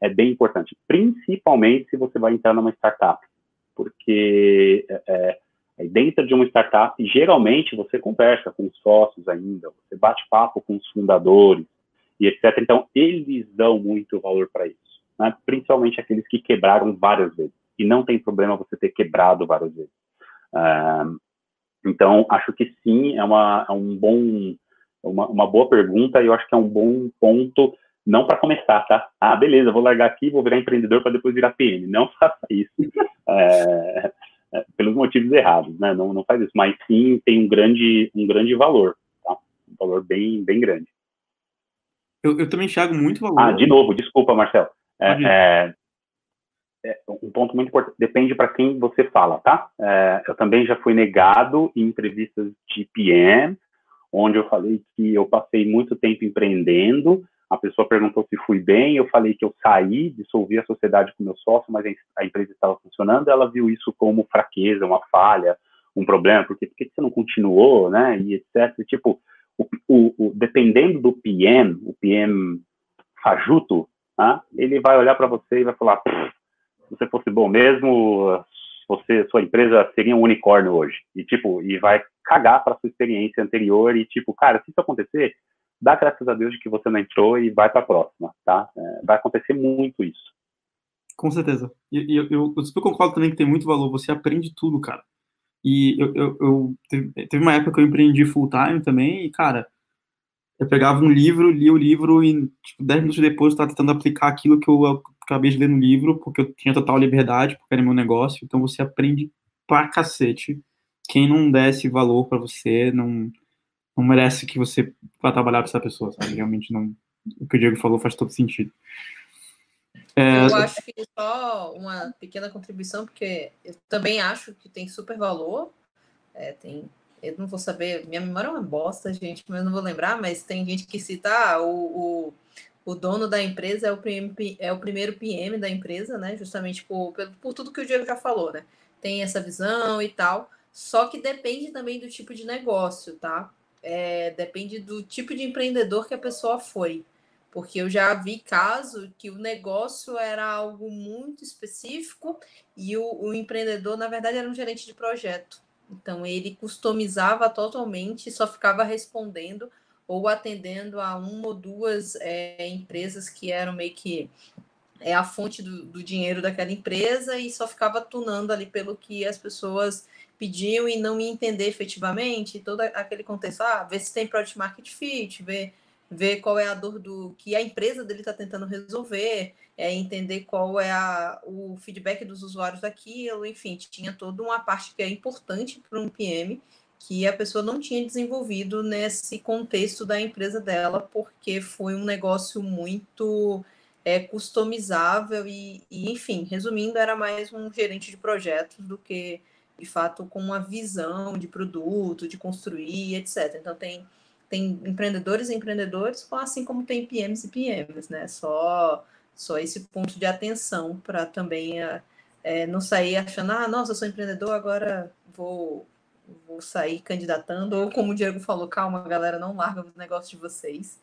é bem importante, principalmente se você vai entrar numa startup, porque é, é, dentro de uma startup, geralmente você conversa com os sócios ainda, você bate papo com os fundadores e etc. Então, eles dão muito valor para isso, né? principalmente aqueles que quebraram várias vezes. E não tem problema você ter quebrado várias vezes. Então, acho que sim, é, uma, é um bom, uma, uma boa pergunta e eu acho que é um bom ponto não para começar, tá? Ah, beleza, vou largar aqui, vou virar empreendedor para depois virar PM. Não faça isso. É, é, pelos motivos errados, né? Não, não faz isso. Mas sim, tem um grande, um grande valor, tá? Um valor bem, bem grande. Eu, eu também enxergo muito valor. Ah, de novo, desculpa, Marcelo. É, é, é, um ponto muito importante. Depende para quem você fala, tá? É, eu também já fui negado em entrevistas de PM, onde eu falei que eu passei muito tempo empreendendo, a pessoa perguntou se fui bem, eu falei que eu saí, dissolvi a sociedade com meu sócio, mas a empresa estava funcionando, ela viu isso como fraqueza, uma falha, um problema, porque por que você não continuou, né, e etc. Tipo, o, o, o, dependendo do PM, o PM fajuto, né, ele vai olhar para você e vai falar, se você fosse bom mesmo, você, sua empresa seria um unicórnio hoje, e tipo, e vai cagar para sua experiência anterior e tipo, cara, se isso acontecer, dá graças a Deus de que você não entrou e vai para a próxima, tá? É, vai acontecer muito isso. Com certeza. E eu, eu, eu, super concordo também que tem muito valor. Você aprende tudo, cara. E eu, eu, eu teve, uma época que eu empreendi full time também, e, cara, eu pegava um livro, lia o livro e, tipo, 10 minutos depois eu estava tentando aplicar aquilo que eu acabei de ler no livro, porque eu tinha total liberdade, porque era meu negócio. Então você aprende pra cacete. Quem não desse valor para você, não não merece que você vá trabalhar para essa pessoa, sabe? Realmente não. O que o Diego falou faz todo sentido. É... Eu acho que só uma pequena contribuição, porque eu também acho que tem super valor. É, tem, eu não vou saber, minha memória é uma bosta, gente, mas não vou lembrar, mas tem gente que cita ah, o, o, o dono da empresa é o, PM, é o primeiro PM da empresa, né? Justamente por, por tudo que o Diego já falou, né? Tem essa visão e tal. Só que depende também do tipo de negócio, tá? É, depende do tipo de empreendedor que a pessoa foi. Porque eu já vi caso que o negócio era algo muito específico e o, o empreendedor, na verdade, era um gerente de projeto. Então, ele customizava totalmente, só ficava respondendo ou atendendo a uma ou duas é, empresas que eram meio que é a fonte do, do, dinheiro daquela empresa e só ficava tunando ali pelo que as pessoas pediam e não me entender efetivamente, todo aquele contexto, ah, ver se tem product market fit, ver, ver qual é a dor do que a empresa dele está tentando resolver, é, entender qual é a, o feedback dos usuários daquilo, enfim, tinha toda uma parte que é importante para um PM que a pessoa não tinha desenvolvido nesse contexto da empresa dela, porque foi um negócio muito é, customizável e, e, enfim, resumindo, era mais um gerente de projetos do que de fato com uma visão de produto, de construir, etc. Então tem tem empreendedores e empreendedores, assim como tem PMs e PMs, né? Só só esse ponto de atenção para também é, não sair achando, ah, nossa, eu sou empreendedor, agora vou vou sair candidatando, ou como o Diego falou, calma, galera, não larga os negócios de vocês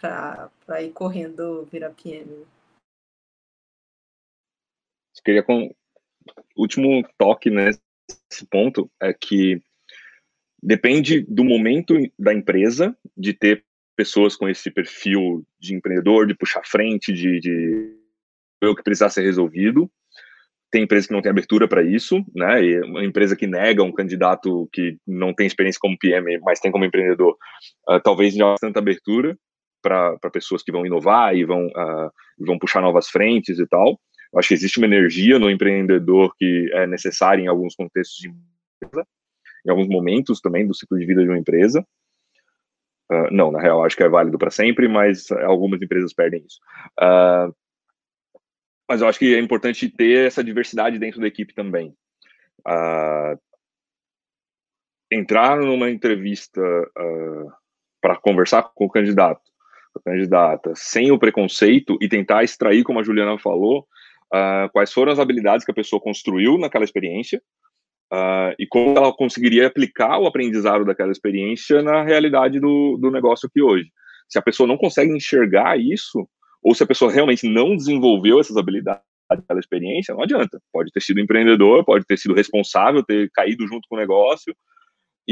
para ir correndo virar PM. Queria com último toque nesse esse ponto é que depende do momento da empresa de ter pessoas com esse perfil de empreendedor, de puxar frente, de, de o que precisar ser resolvido. Tem empresa que não tem abertura para isso, né? E uma empresa que nega um candidato que não tem experiência como PM, mas tem como empreendedor, uh, talvez não tanta abertura para pessoas que vão inovar e vão, uh, vão puxar novas frentes e tal. Eu acho que existe uma energia no empreendedor que é necessária em alguns contextos de empresa, em alguns momentos também do ciclo de vida de uma empresa. Uh, não, na real, acho que é válido para sempre, mas algumas empresas perdem isso. Uh, mas eu acho que é importante ter essa diversidade dentro da equipe também. Uh, entrar numa entrevista para conversar com o candidato, candidata, sem o preconceito e tentar extrair, como a Juliana falou, uh, quais foram as habilidades que a pessoa construiu naquela experiência e como ela conseguiria aplicar o aprendizado daquela experiência na realidade do, do negócio aqui hoje. Se a pessoa não consegue enxergar isso, ou se a pessoa realmente não desenvolveu essas habilidades daquela experiência, não adianta. Pode ter sido empreendedor, pode ter sido responsável, ter caído junto com o negócio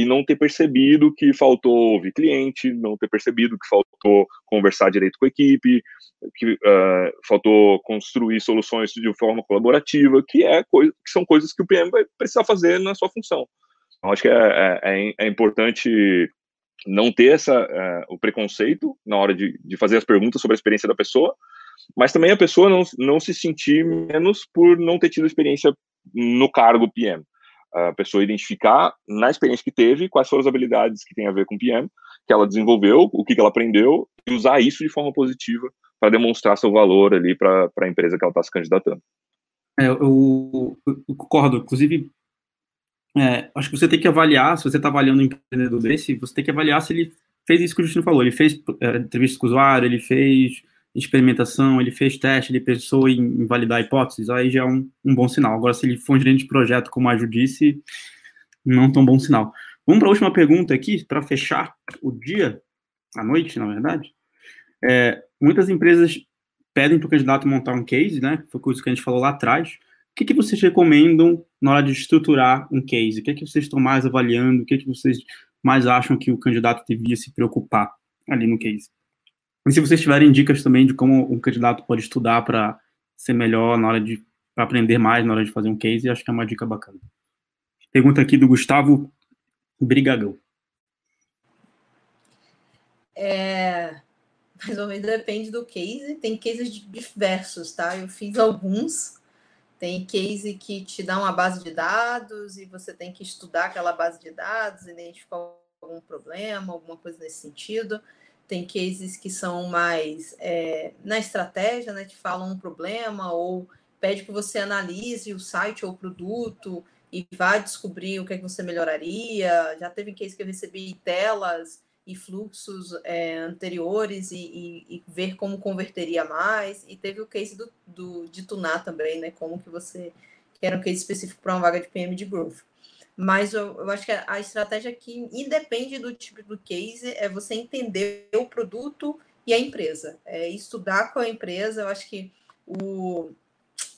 e não ter percebido que faltou ouvir cliente, não ter percebido que faltou conversar direito com a equipe, que uh, faltou construir soluções de forma colaborativa, que, é coisa, que são coisas que o PM vai precisar fazer na sua função. Então, acho que é, é, é importante não ter essa, uh, o preconceito na hora de, de fazer as perguntas sobre a experiência da pessoa, mas também a pessoa não, não se sentir menos por não ter tido experiência no cargo PM. A pessoa identificar na experiência que teve quais foram as habilidades que tem a ver com PM, que ela desenvolveu, o que, que ela aprendeu, e usar isso de forma positiva para demonstrar seu valor ali para a empresa que ela está se candidatando. É, eu, eu, concordo. Inclusive, é, acho que você tem que avaliar, se você está avaliando um empreendedor desse, você tem que avaliar se ele fez isso que o Justino falou. Ele fez é, entrevista com o usuário, ele fez experimentação, ele fez teste, ele pensou em, validar hipóteses, aí já é um, um, bom sinal. Agora, se ele for um gerente de projeto, como a Ju disse, não tão bom sinal. Vamos para a última pergunta aqui, para fechar o dia, a noite, na verdade. É, muitas empresas pedem para o candidato montar um case, né? Foi coisa que a gente falou lá atrás. O que, que vocês recomendam na hora de estruturar um case? O que, que vocês estão mais avaliando? O que, que vocês mais acham que o candidato devia se preocupar ali no case? E se vocês tiverem dicas também de como um candidato pode estudar para ser melhor na hora de para aprender mais na hora de fazer um case, acho que é uma dica bacana. Pergunta aqui do Gustavo Brigagão. É, mais ou menos depende do case. Tem cases diversos, tá? Eu fiz alguns. Tem case que te dá uma base de dados e você tem que estudar aquela base de dados, identificar algum problema, alguma coisa nesse sentido tem cases que são mais é, na estratégia, né? Te falam um problema ou pede que você analise o site ou o produto e vá descobrir o que, é que você melhoraria. Já teve case que eu recebi telas e fluxos é, anteriores e, e, e, ver como converteria mais. E teve o case do, do, de tunar também, né? Como que você... Que era um case específico para uma vaga de PM de Growth. Mas eu, eu, acho que a estratégia aqui, independe do tipo do case, é você entender o produto e a empresa. É estudar com a empresa. Eu acho que o,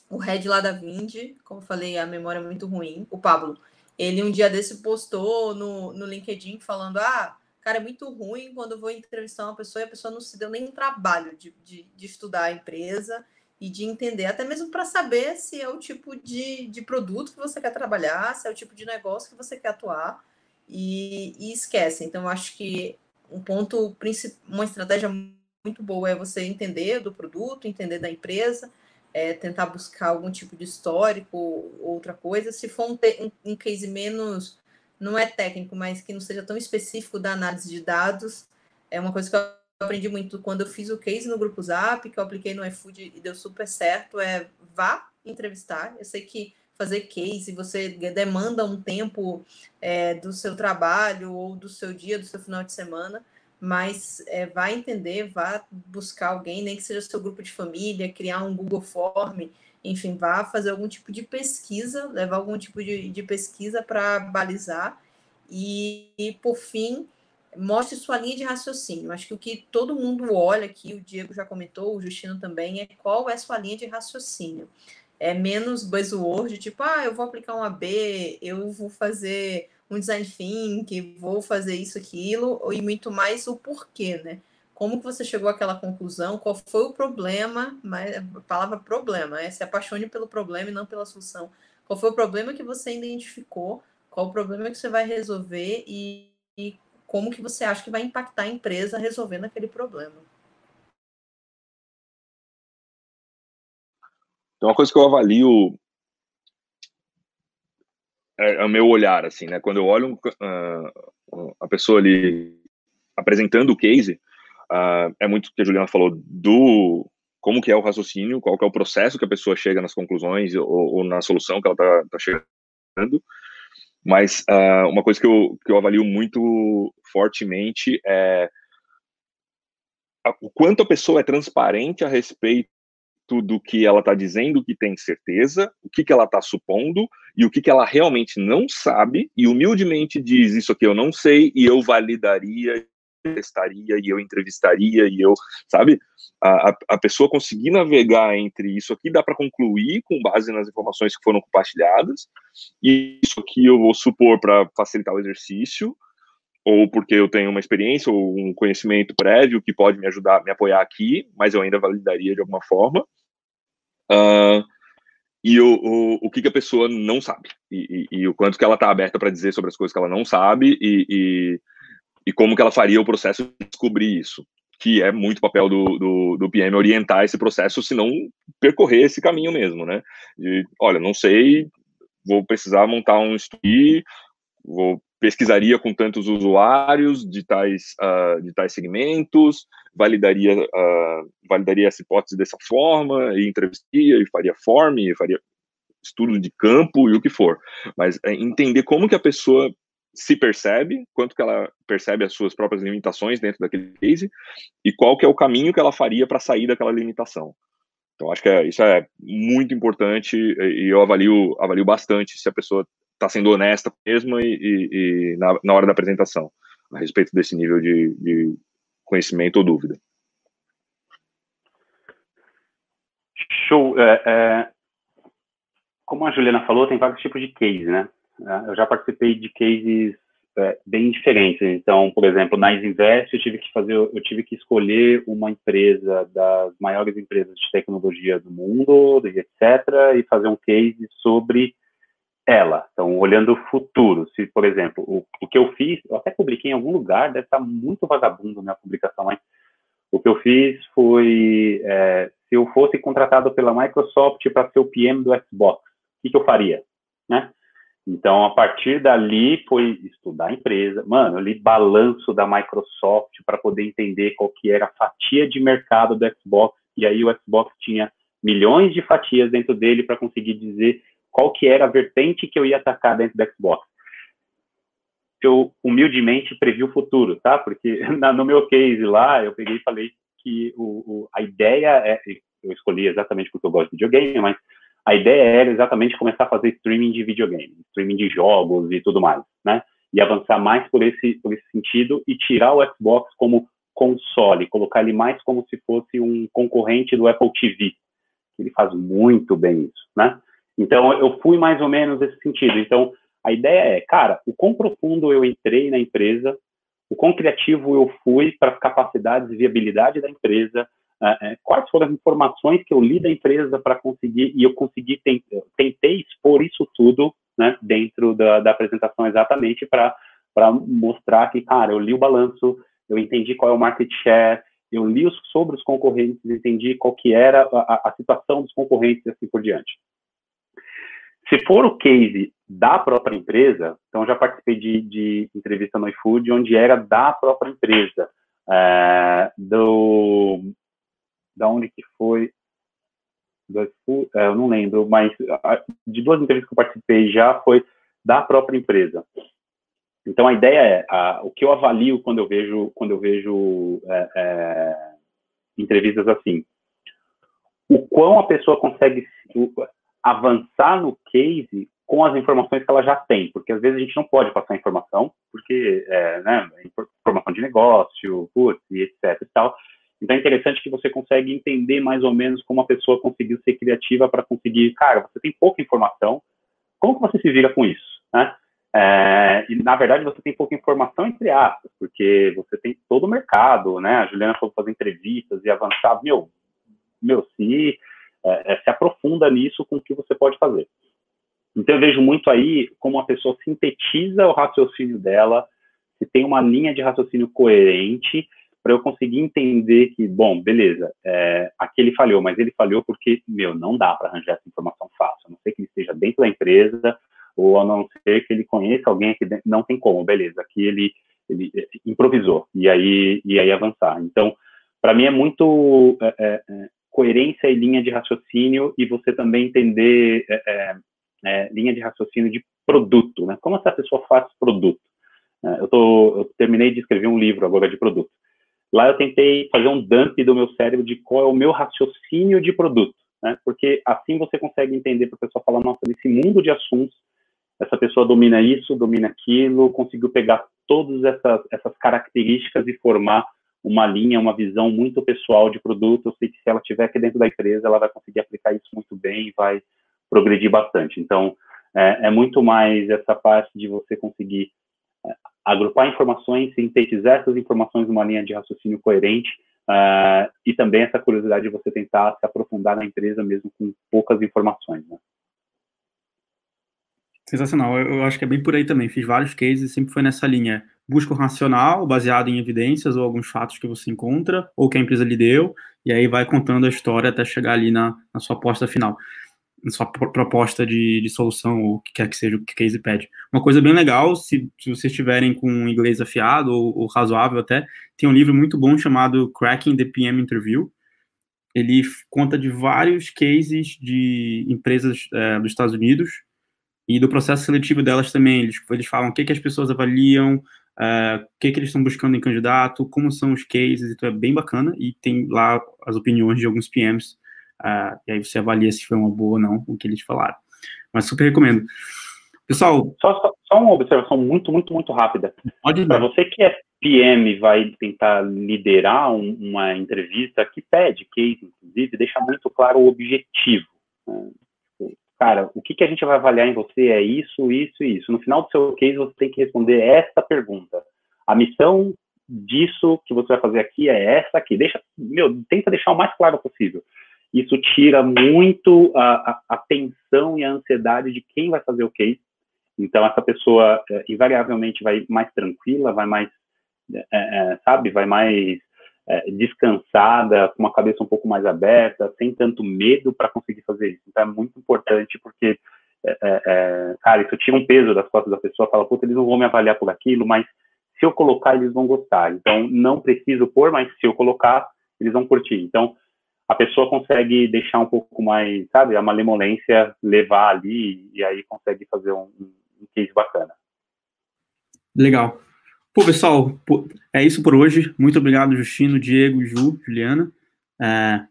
o head lá da Vind, como falei, a memória é muito ruim. O Pablo, ele um dia desse postou no, no LinkedIn falando: ah, cara, é muito ruim quando eu vou entrevistar uma pessoa e a pessoa não se deu nem trabalho de, de, de estudar a empresa e de entender, até mesmo para saber se é o tipo de, de produto que você quer trabalhar, se é o tipo de negócio que você quer atuar, e, e esquece. Então, acho que um ponto, uma estratégia muito boa é você entender do produto, entender da empresa, é, tentar buscar algum tipo de histórico, outra coisa. Se for um, um case menos, não é técnico, mas que não seja tão específico da análise de dados, é uma coisa que eu aprendi muito quando eu fiz o case no grupo Zap, que eu apliquei no iFood e deu super certo, é vá entrevistar. Eu sei que fazer case, você demanda um tempo é, do seu trabalho ou do seu dia, do seu final de semana, mas é, vá entender, vá buscar alguém, nem que seja seu grupo de família, criar um Google Form, enfim, vá fazer algum tipo de pesquisa, levar algum tipo de, de pesquisa para balizar. E, e, por fim, mostre sua linha de raciocínio. Acho que o que todo mundo olha aqui, o Diego já comentou, o Justino também, é qual é sua linha de raciocínio. É menos buzzword, tipo, ah, eu vou aplicar um AB, eu vou fazer um design think, vou fazer isso, aquilo, e muito mais o porquê, né? Como que você chegou àquela conclusão? Qual foi o problema? Mas a palavra problema é se apaixone pelo problema e não pela solução. Qual foi o problema que você identificou? Qual o problema que você vai resolver e, e como que você acha que vai impactar a empresa resolvendo aquele problema. Então, uma coisa que eu avalio é, é o meu olhar, assim, né? Quando eu olho uh, a pessoa ali apresentando o case, uh, é muito o que a Juliana falou do como que é o raciocínio, qual que é o processo que a pessoa chega nas conclusões ou, ou na solução que ela está tá chegando. Mas uh, uma coisa que eu, que eu avalio muito fortemente é o quanto a pessoa é transparente a respeito do que ela está dizendo que tem certeza, o que, que ela está supondo e o que, que ela realmente não sabe, e humildemente diz isso aqui eu não sei e eu validaria testaria e eu entrevistaria e eu, sabe? A, a pessoa conseguir navegar entre isso aqui dá para concluir com base nas informações que foram compartilhadas, e isso aqui eu vou supor para facilitar o exercício, ou porque eu tenho uma experiência ou um conhecimento prévio que pode me ajudar, me apoiar aqui, mas eu ainda validaria de alguma forma. Uh, e o, o, o que, que, a pessoa não sabe, e, e, e o quanto que ela está aberta para dizer sobre as coisas que ela não sabe, e, e e como que ela faria o processo de descobrir isso, que é muito papel do, do, do PM orientar esse processo, se não percorrer esse caminho mesmo, né? De, olha, não sei, vou precisar montar um estudo, vou pesquisaria com tantos usuários de tais uh, de tais segmentos, validaria uh, validaria essa hipótese dessa forma, e entrevistaria, e faria form, e faria estudo de campo e o que for, mas é entender como que a pessoa se percebe, quanto que ela percebe as suas próprias limitações dentro daquele case e qual que é o caminho que ela faria para sair daquela limitação. Então acho que é, isso é muito importante e eu avalio avalio bastante se a pessoa está sendo honesta mesmo e, e, e na, na, hora da apresentação a respeito desse nível de, de conhecimento ou dúvida. Show. É, é, como a Juliana falou, tem vários tipos de case, né? Né? Eu já participei de cases é, bem diferentes. Então, por exemplo, na Isinvest eu tive que fazer, eu tive que escolher uma empresa das maiores empresas de tecnologia do mundo, etc, e fazer um case sobre ela. Então, olhando o futuro, se, por exemplo, o, o que eu fiz, eu até publiquei em algum lugar, deve estar muito vagabundo minha publicação, mas o que eu fiz foi, é, se eu fosse contratado pela Microsoft para ser o PM do Xbox, o que, que eu faria? Né? Então, a partir dali, foi estudar a empresa. Mano, eu li balanço da Microsoft para poder entender qual que era a fatia de mercado do Xbox. E aí o Xbox tinha milhões de fatias dentro dele para conseguir dizer qual que era a vertente que eu ia atacar dentro do Xbox. Eu, humildemente, previ o futuro, tá? Porque na, no meu case lá, eu peguei e falei que o, o, a ideia é... Eu escolhi exatamente porque eu gosto de videogame, mas a ideia era exatamente começar a fazer streaming de videogame, streaming de jogos e tudo mais, né? E avançar mais por esse, por esse sentido e tirar o Xbox como console, colocar ele mais como se fosse um concorrente do Apple TV. Ele faz muito bem isso, né? Então, eu fui mais ou menos nesse sentido. Então, a ideia é, cara, o quão profundo eu entrei na empresa, o quão criativo eu fui para as capacidades e viabilidade da empresa, é, quais foram as informações que eu li da empresa para conseguir, e eu consegui, tentei expor isso tudo né, dentro da, da apresentação exatamente para mostrar que, cara, eu li o balanço, eu entendi qual é o market share, eu li os, sobre os concorrentes, entendi qual que era a, a situação dos concorrentes e assim por diante. Se for o case da própria empresa, então já participei de, de entrevista no iFood, onde era da própria empresa, é, do, da onde que foi, é, eu não lembro, mas de duas entrevistas que eu participei já foi da própria empresa. Então a ideia é a, o que eu avalio quando eu vejo quando eu vejo é, é, entrevistas assim, o quão a pessoa consegue avançar no case com as informações que ela já tem, porque às vezes a gente não pode passar informação, porque é, né, informação de negócio, e etc e tal, então é interessante que você consegue entender mais ou menos como a pessoa conseguiu ser criativa para conseguir, cara, você tem pouca informação, como que você se vira com isso, né? É, e na verdade você tem pouca informação entre aspas, porque você tem todo o mercado, né? A Juliana falou fazer entrevistas e avançar, meu, meu, se é, é, se aprofunda nisso com o que você pode fazer. Então eu vejo muito aí como a pessoa sintetiza o raciocínio dela, se tem uma linha de raciocínio coerente para eu conseguir entender que, bom, beleza, é, aqui ele falhou, mas ele falhou porque, meu, não dá para arranjar essa informação fácil, a não ser que ele esteja dentro da empresa, ou a não ser que ele conheça alguém aqui dentro, não tem como, beleza, aqui ele, ele improvisou, e aí, e aí avançar. Então, para mim é muito, é, é, é, coerência e linha de raciocínio e você também entender é, é, é linha de raciocínio de produto, né? Como essa pessoa faz produto? É, eu, tô, eu terminei de escrever um livro agora de produto. Lá eu tentei fazer um dump do meu cérebro de qual é o meu raciocínio de produto, né? Porque assim você consegue entender para a pessoa falar, nossa, nesse mundo de assuntos, essa pessoa domina isso, domina aquilo, conseguiu pegar todas essas, essas características e formar uma linha, uma visão muito pessoal de produto. Eu sei que se ela estiver aqui dentro da empresa, ela vai conseguir aplicar isso muito bem e vai progredir bastante. Então, é, é muito mais essa parte de você conseguir agrupar informações, sintetizar essas informações numa linha de raciocínio coerente uh, e também essa curiosidade de você tentar se aprofundar na empresa mesmo com poucas informações. Né? Sensacional, eu, eu acho que é bem por aí também. Fiz vários cases e sempre foi nessa linha. Busca o racional, baseado em evidências ou alguns fatos que você encontra, ou que a empresa lhe deu, e aí vai contando a história até chegar ali na, na sua aposta final sua proposta de, de, solução, ou o que quer que seja o que case pede. Uma coisa bem legal, se, se vocês estiverem com inglês afiado ou, ou, razoável até, tem um livro muito bom chamado Cracking the PM Interview. Ele conta de vários cases de empresas é, dos Estados Unidos e do processo seletivo delas também. Eles, eles falam o que, que as pessoas avaliam, é, o que, que eles estão buscando em candidato, como são os cases, então é bem bacana. E tem lá as opiniões de alguns PMs Uh, e aí você avalia se foi uma boa ou não o que eles falaram. Mas super recomendo. Pessoal. Só, só, só uma observação muito, muito, muito rápida. Pode Para você que é PM vai tentar liderar um, uma entrevista que pede case, inclusive, deixa muito claro o objetivo. Né? Cara, o que, que a gente vai avaliar em você é isso, isso e isso. No final do seu case, você tem que responder esta pergunta. A missão disso que você vai fazer aqui é essa aqui. Deixa, meu, tenta deixar o mais claro possível isso tira muito a, a, a, tensão e a ansiedade de quem vai fazer o case. Então, essa pessoa, é, invariavelmente, vai mais tranquila, vai mais, é, sabe, vai mais descansada, com uma cabeça um pouco mais aberta, sem tanto medo para conseguir fazer isso. Então, é muito importante, porque, cara, isso tira um peso das costas da pessoa, fala, puta, eles não vão me avaliar por aquilo, mas se eu colocar, eles vão gostar. Então, não preciso pôr, mas se eu colocar, eles vão curtir. Então, a pessoa consegue deixar um pouco mais, sabe, a malemolência levar ali e aí consegue fazer um, um case bacana. Legal. Pô, pessoal, é isso por hoje. Muito obrigado, Justino, Diego, Ju, Juliana. É,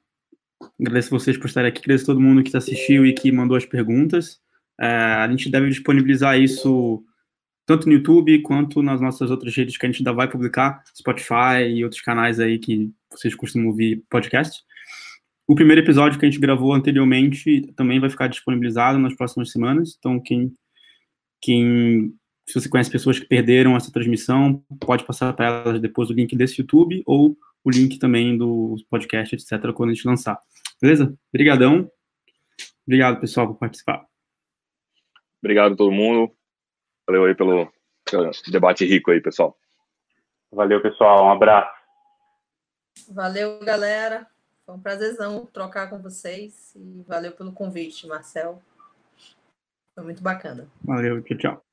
agradeço vocês por estarem aqui, agradeço todo mundo que assistiu e que mandou as perguntas. É, a gente deve disponibilizar isso tanto no YouTube quanto nas nossas outras redes que a gente ainda vai publicar, Spotify e outros canais aí que vocês costumam ouvir podcast. O primeiro episódio que a gente gravou anteriormente também vai ficar disponibilizado nas próximas semanas. Então, quem, quem se você conhece pessoas que perderam essa transmissão, pode passar para elas depois o link desse YouTube ou o link também do podcast, etc., quando a gente lançar. Beleza? Obrigadão. Obrigado, pessoal, por participar. Obrigado a todo mundo. Valeu aí pelo, pelo debate rico aí, pessoal. Valeu, pessoal. Um abraço. Valeu, galera. Foi um prazerzão trocar com vocês e valeu pelo convite, Marcel. Foi muito bacana. Valeu, tchau, tchau.